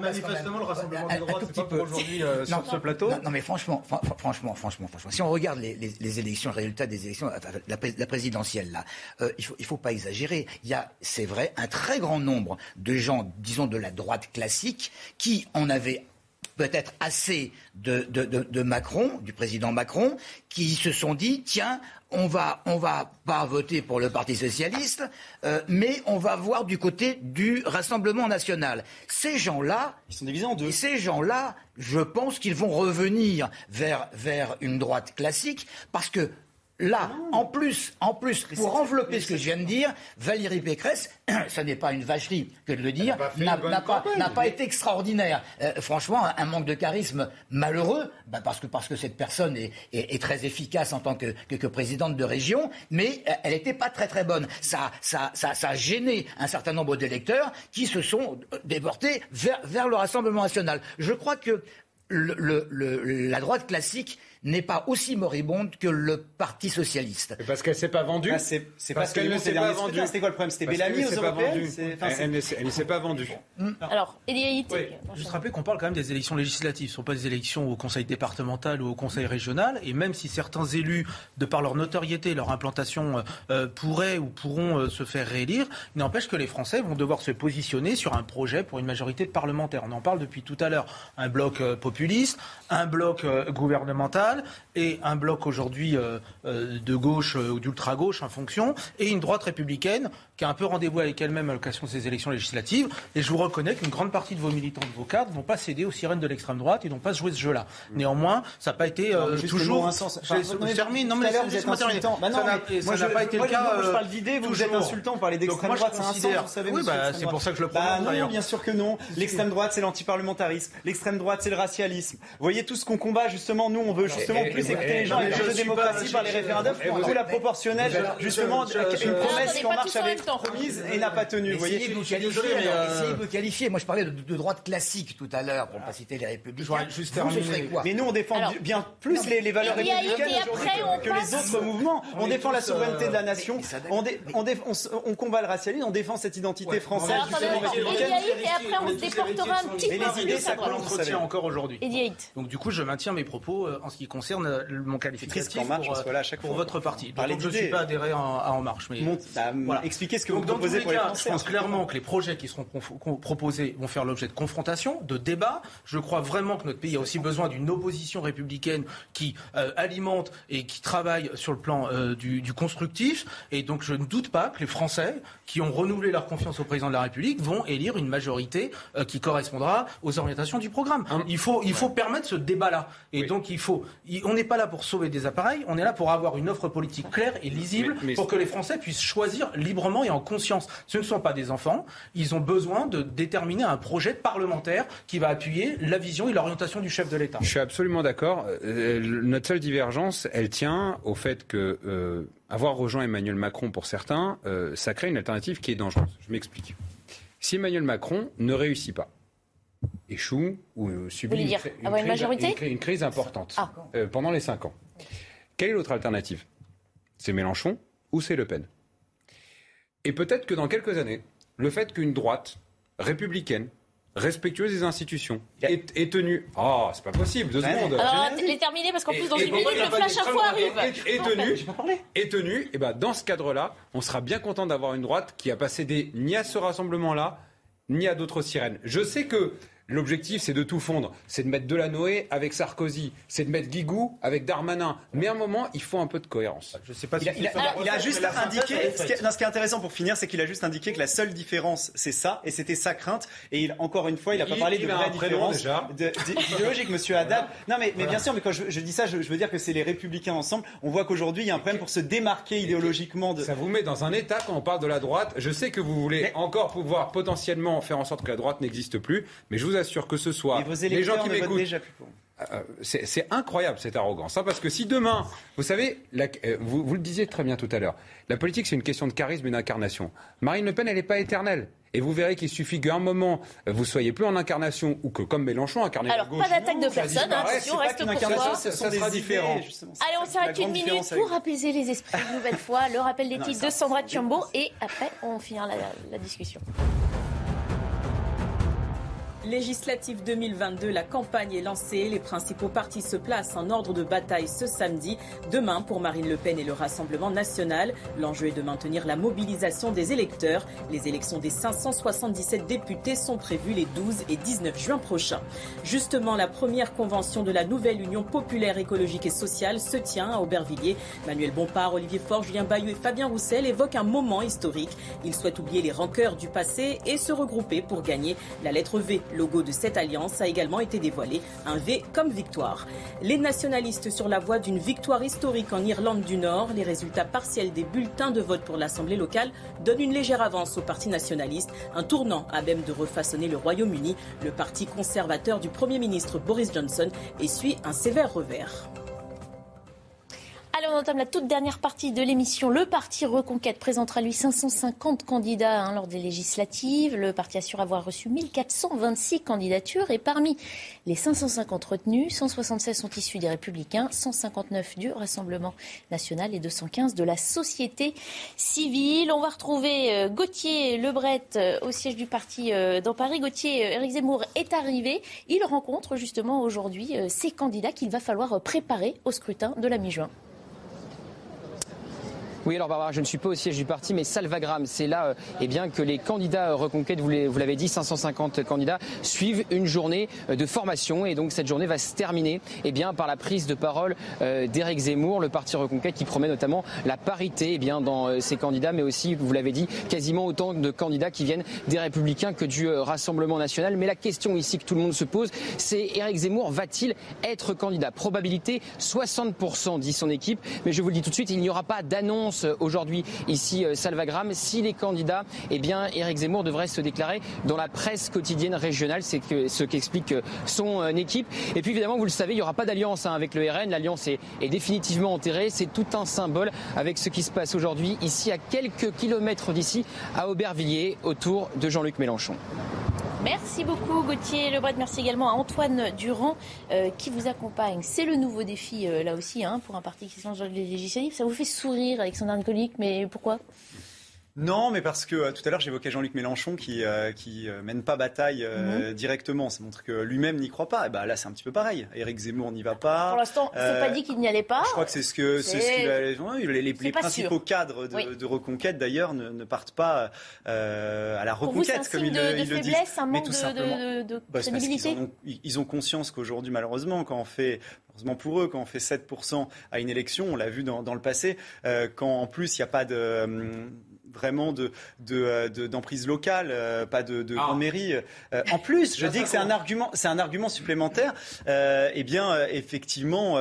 Manifestement, le Rassemblement des droites, c'est pas aujourd'hui euh, sur ce plateau. Non, mais franchement, franchement, franchement, franchement, si on regarde les élections, le résultat des élections, la présidentielle là, euh, il faut, il faut pas exagérer. Il y a, c'est vrai, un très grand nombre de gens, disons de la droite classique, qui en avaient peut-être assez de, de, Macron, du président Macron, qui se sont dit tiens, on va, on va pas voter pour le Parti socialiste, euh, mais on va voir du côté du Rassemblement national. Ces gens-là, ils sont divisés en deux. Ces gens-là, je pense qu'ils vont revenir vers vers une droite classique parce que Là, en plus, en plus, pour envelopper ce que je viens de dire, Valérie Pécresse, (clears throat) ce n'est pas une vacherie que de le dire, n'a pas, été extraordinaire. Euh, franchement, un, manque de charisme malheureux, bah, parce, que, parce que cette personne est, très efficace en tant que, présidente de région, mais euh, elle n'était pas très très bonne. Ça, ça, ça, a gêné un certain nombre d'électeurs qui se sont déportés vers, vers le Rassemblement national. Je crois que le, la droite classique n'est pas aussi moribonde que le Parti socialiste. parce qu'elle s'est pas vendue. Ah, c'est parce qu'elle ne s'est pas vendue. C'était quoi le problème C'était Bellamy aux Européennes Elle ne s'est pas vendue. Alors, Elie oui. Juste rappeler qu'on parle quand même des élections législatives. Ce ne sont pas des élections au Conseil départemental ou au Conseil régional. Et même si certains élus, de par leur notoriété, leur implantation, euh, pourraient ou pourront euh, se faire réélire, il n'empêche que les Français vont devoir se positionner sur un projet pour une majorité de parlementaires. On en parle depuis tout à l'heure. Un bloc euh, populiste, un bloc gouvernemental et un bloc aujourd'hui euh, euh, de gauche euh, ou d'ultra-gauche en fonction, et une droite républicaine qui a un peu rendez-vous avec elle-même à l'occasion de ces élections législatives. Et je vous reconnais qu'une grande partie de vos militants, de vos cadres, n'ont pas cédé aux sirènes de l'extrême droite et n'ont pas joué ce jeu-là. Néanmoins, ça n'a pas été toujours. Un sens. je termine. Non, mais vous êtes insultant. Bah non, ça n'a pas été le cas. Moi, je parle d'idées, vous êtes insultant. Vous parlez d'extrême droite, c'est un sens, vous savez. Oui, bah, c'est pour ça que je le prends. Bah non, bien sûr que non. L'extrême droite, c'est l'antiparlementarisme. L'extrême droite, c'est le racialisme. Vous voyez tout ce qu'on combat, justement, nous, on veut justement plus écouter les gens, avec la démocratie par les référendums, ou la proportionnelle, justement, une promesse qu'En Marche avait promise et n'a pas tenu. Vous voyez, vous qualifier. Essayez de qualifier. Moi, je parlais de droite classique tout à l'heure, pour ne pas citer les républicains. Juste Mais nous, on défend bien plus les valeurs républicaines que les autres mouvements. On défend la souveraineté de la nation. On combat le racialisme. On défend cette identité française. Et après, on se déportera un petit peu. Mais les idées, ça l'entretien encore aujourd'hui. Donc, du coup, je maintiens mes propos en ce qui concerne mon qualificatif pour, pour votre parti. Donc, je ne suis pas adhéré à En Marche. Expliquez ce que vous proposez pour les Français. Je pense clairement que les projets qui seront proposés vont faire l'objet de confrontation, de débat. Je crois vraiment que notre pays a aussi besoin d'une opposition républicaine qui alimente et qui travaille sur le plan du, du constructif. Et donc je ne doute pas que les Français qui ont renouvelé leur confiance au président de la République vont élire une majorité euh, qui correspondra aux orientations du programme. Hein il faut, il faut permettre ce débat-là. Et donc, il faut. on n'est pas là pour sauver des appareils, on est là pour avoir une offre politique claire et lisible pour que les Français puissent choisir librement et en conscience. Ce ne sont pas des enfants. Ils ont besoin de déterminer un projet parlementaire qui va appuyer la vision et l'orientation du chef de l'État. Je suis absolument d'accord. Euh, notre seule divergence, elle tient au fait que. Euh, avoir rejoint Emmanuel Macron pour certains, ça crée une alternative qui est dangereuse. Je m'explique. Si Emmanuel Macron ne réussit pas, échoue ou subit une, une, crise, importante ah. euh, pendant les cinq ans, quelle est l'autre alternative? C'est Mélenchon ou c'est Le Pen? Et peut-être que dans quelques années, le fait qu'une droite républicaine respectueuse des institutions, est, tenue. Ah, c'est pas possible, deux secondes. Alors, est terminé parce qu'en plus, dans une minute, le flash info arrive. Est, tenue, est tenue, et ben dans ce cadre-là, on sera bien content d'avoir une droite qui a pas cédé ni à ce rassemblement-là, ni à d'autres sirènes. Je sais que L'objectif, c'est de tout fondre. C'est de mettre Delanoë avec Sarkozy. C'est de mettre Guigou avec Darmanin. Mais à un moment, il faut un peu de cohérence. Je sais pas il, a, juste indiqué. Ce qui, est, intéressant pour finir, c'est qu'il a juste indiqué que la seule différence, c'est ça. Et c'était sa crainte. Et il, encore une fois, il n'a pas parlé de vraie différence idéologique, monsieur Haddad. Non, mais, mais bien sûr, mais quand je, dis ça, je, veux dire que c'est les Républicains ensemble. On voit qu'aujourd'hui, il y a un problème pour se démarquer idéologiquement. De... Ça vous met dans un état quand on parle de la droite. Je sais que vous voulez encore pouvoir potentiellement faire en sorte que la droite n'existe plus. Mais je vous assure que ce soit les gens qui m'écoutent. Euh, c'est incroyable cette arrogance, hein, parce que si demain, vous savez, euh, vous, vous, le disiez très bien tout à l'heure, la politique c'est une question de charisme et d'incarnation. Marine Le Pen, elle n'est pas éternelle. Et vous verrez qu'il suffit qu'à un moment, vous soyez plus en incarnation ou que, comme Mélenchon, incarné Alors, gauche, pas d'attaque de personne, hein, on reste pour soi. Ça, ça sera différent. Allez, on s'arrête une minute pour apaiser les esprits une nouvelle fois. Le rappel des titres de Sandra Tchombo et après, on finira la discussion. Législative 2022, la campagne est lancée. Les principaux partis se placent en ordre de bataille ce samedi. Demain, pour Marine Le Pen et le Rassemblement national, l'enjeu est de maintenir la mobilisation des électeurs. Les élections des 577 députés sont prévues les 12 et 19 juin prochains. Justement, la première convention de la nouvelle Union populaire écologique et sociale se tient à Aubervilliers. Manuel Bompard, Olivier Faure, Julien Bayou et Fabien Roussel évoquent un moment historique. Ils souhaitent oublier les rancœurs du passé et se regrouper pour gagner la lettre V logo de cette alliance a également été dévoilé, un V comme victoire. Les nationalistes sur la voie d'une victoire historique en Irlande du Nord, les résultats partiels des bulletins de vote pour l'Assemblée locale donnent une légère avance au Parti nationaliste, un tournant à même de refaçonner le Royaume-Uni. Le parti conservateur du Premier ministre Boris Johnson essuie un sévère revers. Allez, on entame la toute dernière partie de l'émission. Le parti Reconquête présentera lui 550 candidats hein, lors des législatives. Le parti assure avoir reçu 1426 candidatures et parmi les 550 retenus, 176 sont issus des Républicains, 159 du Rassemblement national et 215 de la société civile. On va retrouver euh, Gauthier Lebret euh, au siège du parti euh, dans Paris. Gauthier, Éric Zemmour est arrivé. Il rencontre justement aujourd'hui ces candidats qu'il va falloir préparer au scrutin de la mi-juin. Oui, alors Barbara, je ne suis pas au siège du parti, mais Salvagram, c'est là euh, eh bien, que les candidats euh, Reconquête, vous l'avez dit, 550 candidats, suivent une journée euh, de formation. Et donc cette journée va se terminer eh bien, par la prise de parole d'Éric Zemmour, le parti Reconquête, qui promet notamment la parité eh bien, dans ses candidats, mais aussi, vous l'avez dit, quasiment autant de candidats qui viennent des Républicains que du Rassemblement national. Mais la question ici que tout le monde se pose, c'est Éric Zemmour va-t-il être candidat? Probabilité 60%, dit son équipe. Mais je vous le dis tout de suite, il n'y aura pas d'annonce aujourd'hui ici euh, Salvagram. Si les candidats, eh bien, Éric Zemmour devrait se déclarer dans la presse quotidienne régionale. C'est ce qu'explique euh, son euh, équipe. Et puis évidemment, vous le savez, il n'y aura pas d'alliance hein, avec le RN. L'alliance est, définitivement enterrée. C'est tout un symbole avec ce qui se passe aujourd'hui ici à quelques kilomètres d'ici à Aubervilliers autour de Jean-Luc Mélenchon. Merci beaucoup Gauthier Lebret. Merci également à Antoine Durand euh, qui vous accompagne. C'est le nouveau défi euh, là aussi hein, pour un parti qui dans les législatives. Ça vous fait sourire Alexandre Nicolique, mais pourquoi? Non, mais parce que tout à l'heure j'évoquais Jean-Luc Mélenchon qui qui mène pas bataille mhm. directement. Ça montre que lui-même n'y croit pas. Et eh ben là c'est un petit peu pareil. Éric Zemmour n'y va pas. Pour l'instant, c'est pas dit qu'il n'y allait pas. Je crois que c'est ce que c'est ce les, les, principaux cadres de, reconquête d'ailleurs ne, partent pas à la reconquête comme ils le, disent. Un mais tout simplement, de, bah, ils, ont, conscience qu'aujourd'hui malheureusement quand on fait heureusement pour eux, quand on fait 7% à une élection, on l'a vu dans, le passé, euh, quand en plus il n'y a pas de, hum, vraiment de, euh, d'emprise locale, euh, pas de, de ah. grande mairie. Euh, en plus, je dis que c'est un argument, c'est un argument supplémentaire. eh bien, effectivement,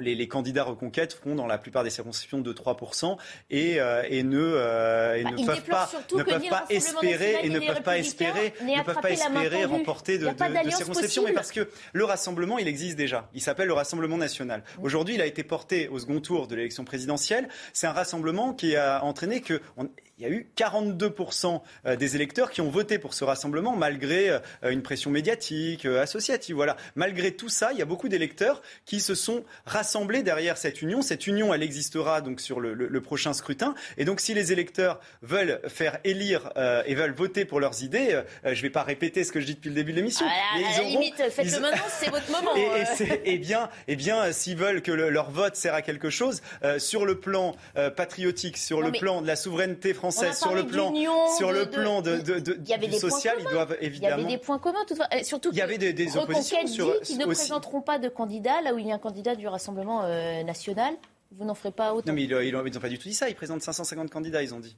les, candidats reconquête feront dans la plupart des circonscriptions de 3% et, et ne, et bah, ne peuvent pas, ne peuvent pas espérer et ne peuvent pas espérer, ne peuvent pas espérer remporter de, de, circonscriptions. Mais parce que le rassemblement, il existe déjà. Il s'appelle le Rassemblement national. Aujourd'hui, il a été porté au second tour de l'élection présidentielle. C'est un rassemblement qui a entraîné impressionné que on, qu'il y a eu 42% euh, des électeurs qui ont voté pour ce rassemblement malgré euh, une pression médiatique, euh, associative. Voilà. Malgré tout ça, il y a beaucoup d'électeurs qui se sont rassemblés derrière cette union. Cette union, elle existera donc sur le, prochain scrutin. Et donc, si les électeurs veulent faire élire et veulent voter pour leurs idées, je ne vais pas répéter ce que je dis depuis le début de l'émission. À la limite, faites-le maintenant, c'est votre moment. (laughs) et, et, bien, et bien s'ils veulent que leur vote sert à quelque chose, sur le plan patriotique, sur le plan de la souveraineté française, sur le plan, sur le plan de, du social, ils doivent évidemment. Il y avait des points communs, surtout. Il y avait des, des oppositions sur. Qui ne présenteront pas de candidat là où il y a un candidat du Rassemblement euh, national. Vous n'en ferez pas autant. Non, mais ils n'ont pas du tout dit ça. Ils présentent 550 candidats, ils ont dit.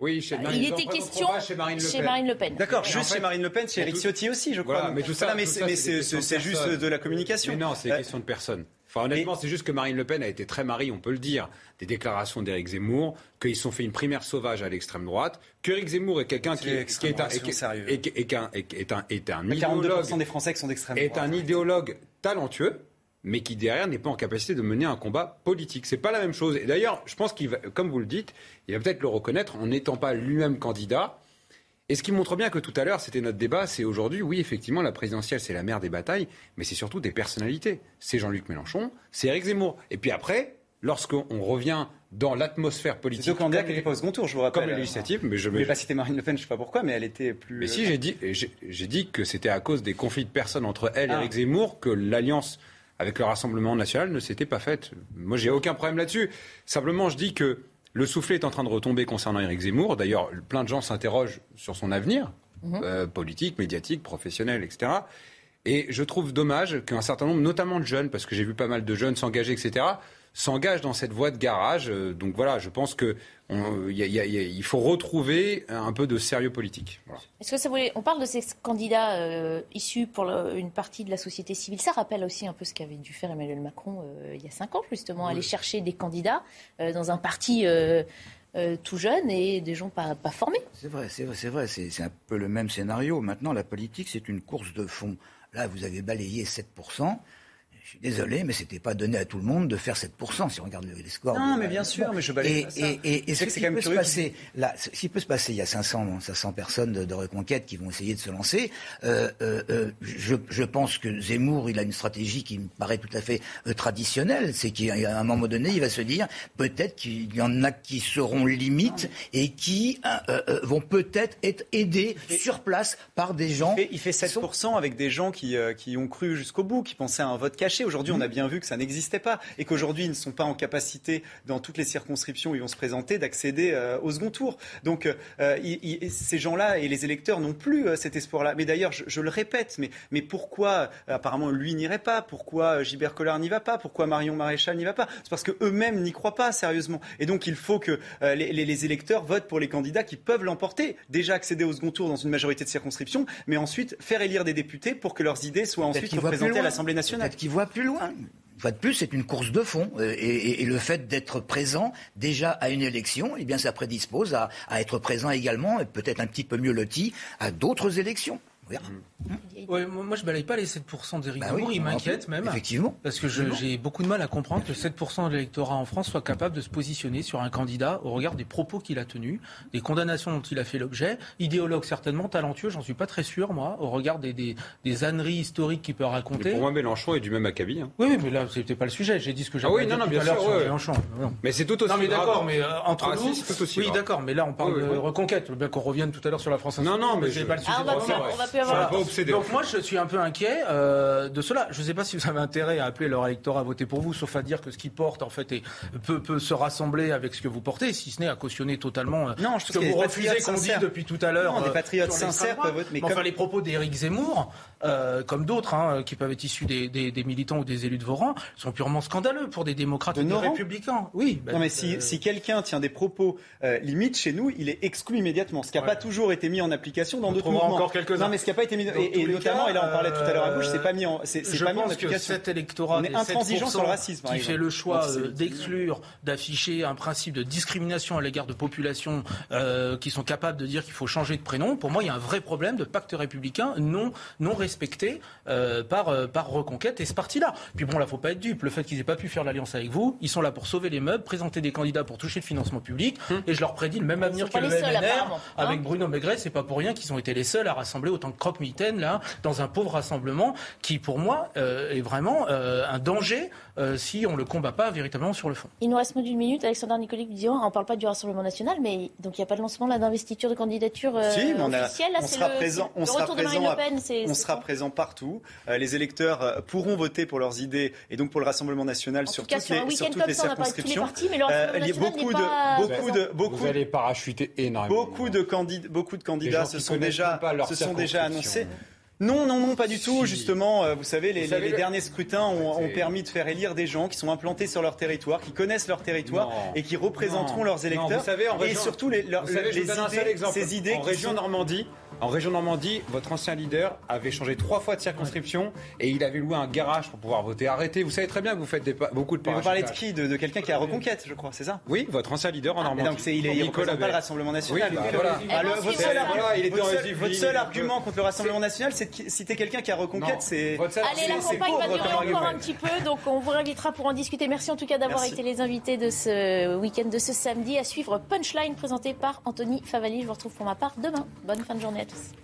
Oui, chez Marine Il était question chez Marine Le Pen. D'accord, juste chez Marine Le Pen, chez Eric Ciotti aussi, je crois. mais tout ça, mais c'est juste de la communication. Mais non, c'est euh, question de personne honnêtement, c'est juste que Marine Le Pen a été très marie, on peut le dire, des déclarations d'Éric Zemmour, qu'ils sont fait une primaire sauvage à l'extrême droite, qu'Éric Zemmour est quelqu'un qui, est, qui est un, est, un, est un, est un idéologue, des Français qui sont d'extrême droite. Est un idéologue talentueux, mais qui derrière n'est pas en capacité de mener un combat politique. C'est pas la même chose. Et d'ailleurs, je pense qu'il va, comme vous le dites, il va peut-être le reconnaître en n'étant pas lui-même candidat. Et ce qui montre bien que tout à l'heure, c'était notre débat, c'est aujourd'hui, oui, effectivement, la présidentielle, c'est la mère des batailles, mais c'est surtout des personnalités. C'est Jean-Luc Mélenchon, c'est Éric Zemmour. Et puis après, lorsqu'on revient dans l'atmosphère politique. C'est deux candidats qui n'étaient pas au second tour, je vous rappelle. Comme législative, mais je ne vais pas citer Marine Le Pen, je ne sais pas pourquoi, mais elle était plus. Mais si, j'ai dit, j'ai dit que c'était à cause des conflits de personnes entre elle et ah. Éric Zemmour que l'alliance avec le Rassemblement national ne s'était pas faite. Moi, j'ai aucun problème là-dessus. Simplement, je dis que le soufflet est en train de retomber concernant Éric Zemmour. D'ailleurs, plein de gens s'interrogent sur son avenir, mhm. euh, politique, médiatique, professionnel, etc. Et je trouve dommage qu'un certain nombre, notamment de jeunes, parce que j'ai vu pas mal de jeunes s'engager, etc., s'engagent dans cette voie de garage. Euh, donc voilà, je pense que il faut retrouver un peu de sérieux politique. Est-ce que ça voulait, on parle de ces candidats euh, issus pour une partie de la société civile. Ça rappelle aussi un peu ce qu'avait dû faire Emmanuel Macron euh, il y a cinq ans, justement, aller chercher des candidats euh, dans un parti. tout jeune et des gens pas, pas formés. C'est vrai, c'est vrai, c'est vrai, c'est un peu le même scénario. Maintenant, la politique, c'est une course de fond. Là, vous avez balayé 7%. Je suis désolé, mais c'était pas donné à tout le monde de faire 7%, si on regarde les scores. Non, mais bien sûr, mais je balaye et, Et, ce qui peut se passer, là, ce qui peut se passer, il y a 500, 500 personnes de, reconquête qui vont essayer de se lancer. Euh, euh, euh, je, je, pense que Zemmour, il a une stratégie qui me paraît tout à fait traditionnelle. C'est qu'à un moment donné, il va se dire, peut-être qu'il y en a qui seront limites et qui vont peut-être être aidés sur place par des gens. Il fait, il fait 7% avec des gens qui, qui ont cru jusqu'au bout, qui pensaient à un vote caché. Aujourd'hui, on a bien vu que ça n'existait pas et qu'aujourd'hui, ils ne sont pas en capacité, dans toutes les circonscriptions où ils vont se présenter, d'accéder euh, au second tour. Donc, euh, ces gens-là et les électeurs n'ont plus euh, cet espoir-là. Mais d'ailleurs, je, le répète, mais, mais pourquoi apparemment lui n'irait pas? Pourquoi Gilbert Collard n'y va pas? Pourquoi Marion Maréchal n'y va pas? C'est parce qu'eux-mêmes n'y croient pas sérieusement. Et donc, il faut que les, les, électeurs votent pour les candidats qui peuvent l'emporter. Déjà accéder au second tour dans une majorité de circonscriptions, mais ensuite faire élire des députés pour que leurs idées soient ensuite représentées à l'Assemblée nationale plus loin. Une fois de plus, c'est une course de fond. Euh, et, le fait d'être présent déjà à une élection, eh ça prédispose à, être présent également, et peut-être un petit peu mieux loti, à d'autres élections. Ouais, moi, je balaye pas les 7% d'Éric bah Zemmour, il m'inquiète même. Effectivement. Parce que j'ai beaucoup de mal à comprendre que 7% de l'électorat en France soit capable de se positionner sur un candidat au regard des propos qu'il a tenus, des condamnations dont il a fait l'objet. Idéologue certainement, talentueux, j'en suis pas très sûr, moi, au regard des, des, des âneries historiques qu'il peut raconter. Mais pour moi, Mélenchon est du même acabit. Hein. Oui, mais là, c'était pas le sujet. J'ai dit ce que j'avais ah oui, non, non, bien sûr, sur Mélenchon. Mais c'est tout aussi Non, mais d'accord, mais euh, entre ah, nous. tout aussi oui, d'accord, mais là, on parle de reconquête. Bien qu'on revienne tout à l'heure sur la France Non, non, mais c'est pas le sujet. Ah, on va plus avoir. Donc moi, je suis un peu inquiet euh, de cela. Je ne sais pas si vous avez intérêt à appeler leur électorat à voter pour vous, sauf à dire que ce qu'ils portent, en fait, peut, peut se rassembler avec ce que vous portez, si ce n'est à cautionner totalement euh, non, ce que vous refusez qu'on dit depuis tout à l'heure. Non, des euh, patriotes sincères peuvent voter. Mais enfin, les propos d'Éric Zemmour, comme d'autres, hein, qui peuvent être issus des, des, militants ou des élus de vos rangs, sont purement scandaleux pour des démocrates de et des républicains. Oui. non, mais si, si quelqu'un tient des propos limites chez nous, il est exclu immédiatement. Ce qui n'a pas toujours été mis en application dans d'autres mouvements. encore quelques Non, mais ce qui n'a pas été mis. Et, et notamment, et là on parlait tout à l'heure à gauche, c'est pas mis en, c'est, pas mis en application. cet électorat, on est intransigeant sur le racisme, qui fait le choix euh, d'exclure, d'afficher un principe de discrimination à l'égard de populations euh, qui sont capables de dire qu'il faut changer de prénom. Pour moi, il y a un vrai problème de pacte républicain non non respecté euh, par euh, par Reconquête et ce parti-là. Puis bon, là, faut pas être dupe. Le fait qu'ils aient pas pu faire l'alliance avec vous, ils sont là pour sauver les meubles, présenter des candidats pour toucher le financement public, hum. et je leur prédis le même avenir que le MNR avec hein. Bruno Maigret. C'est pas pour rien qu'ils ont été les seuls à rassembler autant de là dans un pauvre rassemblement qui, pour moi, euh, est vraiment euh, un danger euh, si on ne le combat pas véritablement sur le fond. Il nous reste moins d'une minute. Alexandre Nicolic dit on ne parle pas du Rassemblement national, mais donc il n'y a pas de lancement d'investiture de candidature si, on officielle. on sera présent, on sera présent, on sera présent partout. les électeurs pourront voter pour leurs idées et donc pour le Rassemblement national sur, toutes les, sur toutes les circonscriptions. il y a beaucoup de, beaucoup de, beaucoup. Vous allez parachuter énormément. Beaucoup de candidats, beaucoup de candidats se sont déjà, se sont déjà annoncés. Non, non, non, pas du tout. Justement, euh, vous savez, les, derniers scrutins ont, permis de faire élire des gens qui sont implantés sur leur territoire, qui connaissent leur territoire et qui représenteront leurs électeurs. et surtout les, idées, ces idées en région Normandie. En région Normandie, votre ancien leader avait changé trois fois de circonscription et il avait loué un garage pour pouvoir voter. Arrêtez, vous savez très bien que vous faites beaucoup de Vous parlez de qui De, quelqu'un qui a reconquête, je crois, c'est ça? Oui, votre ancien leader en ah, Normandie. donc il, est, représente pas le Rassemblement National. votre seul, argument contre le Rassemblement National, c'est de citer quelqu'un qui a reconquête. Allez, la campagne va durer encore un petit peu, donc on vous invitera pour en discuter. Merci en tout cas d'avoir été les invités de ce week-end, de ce samedi. À suivre Punchline présenté par Anthony Favali. Je vous retrouve pour ma part demain. Bonne fin de journée à tous. Just.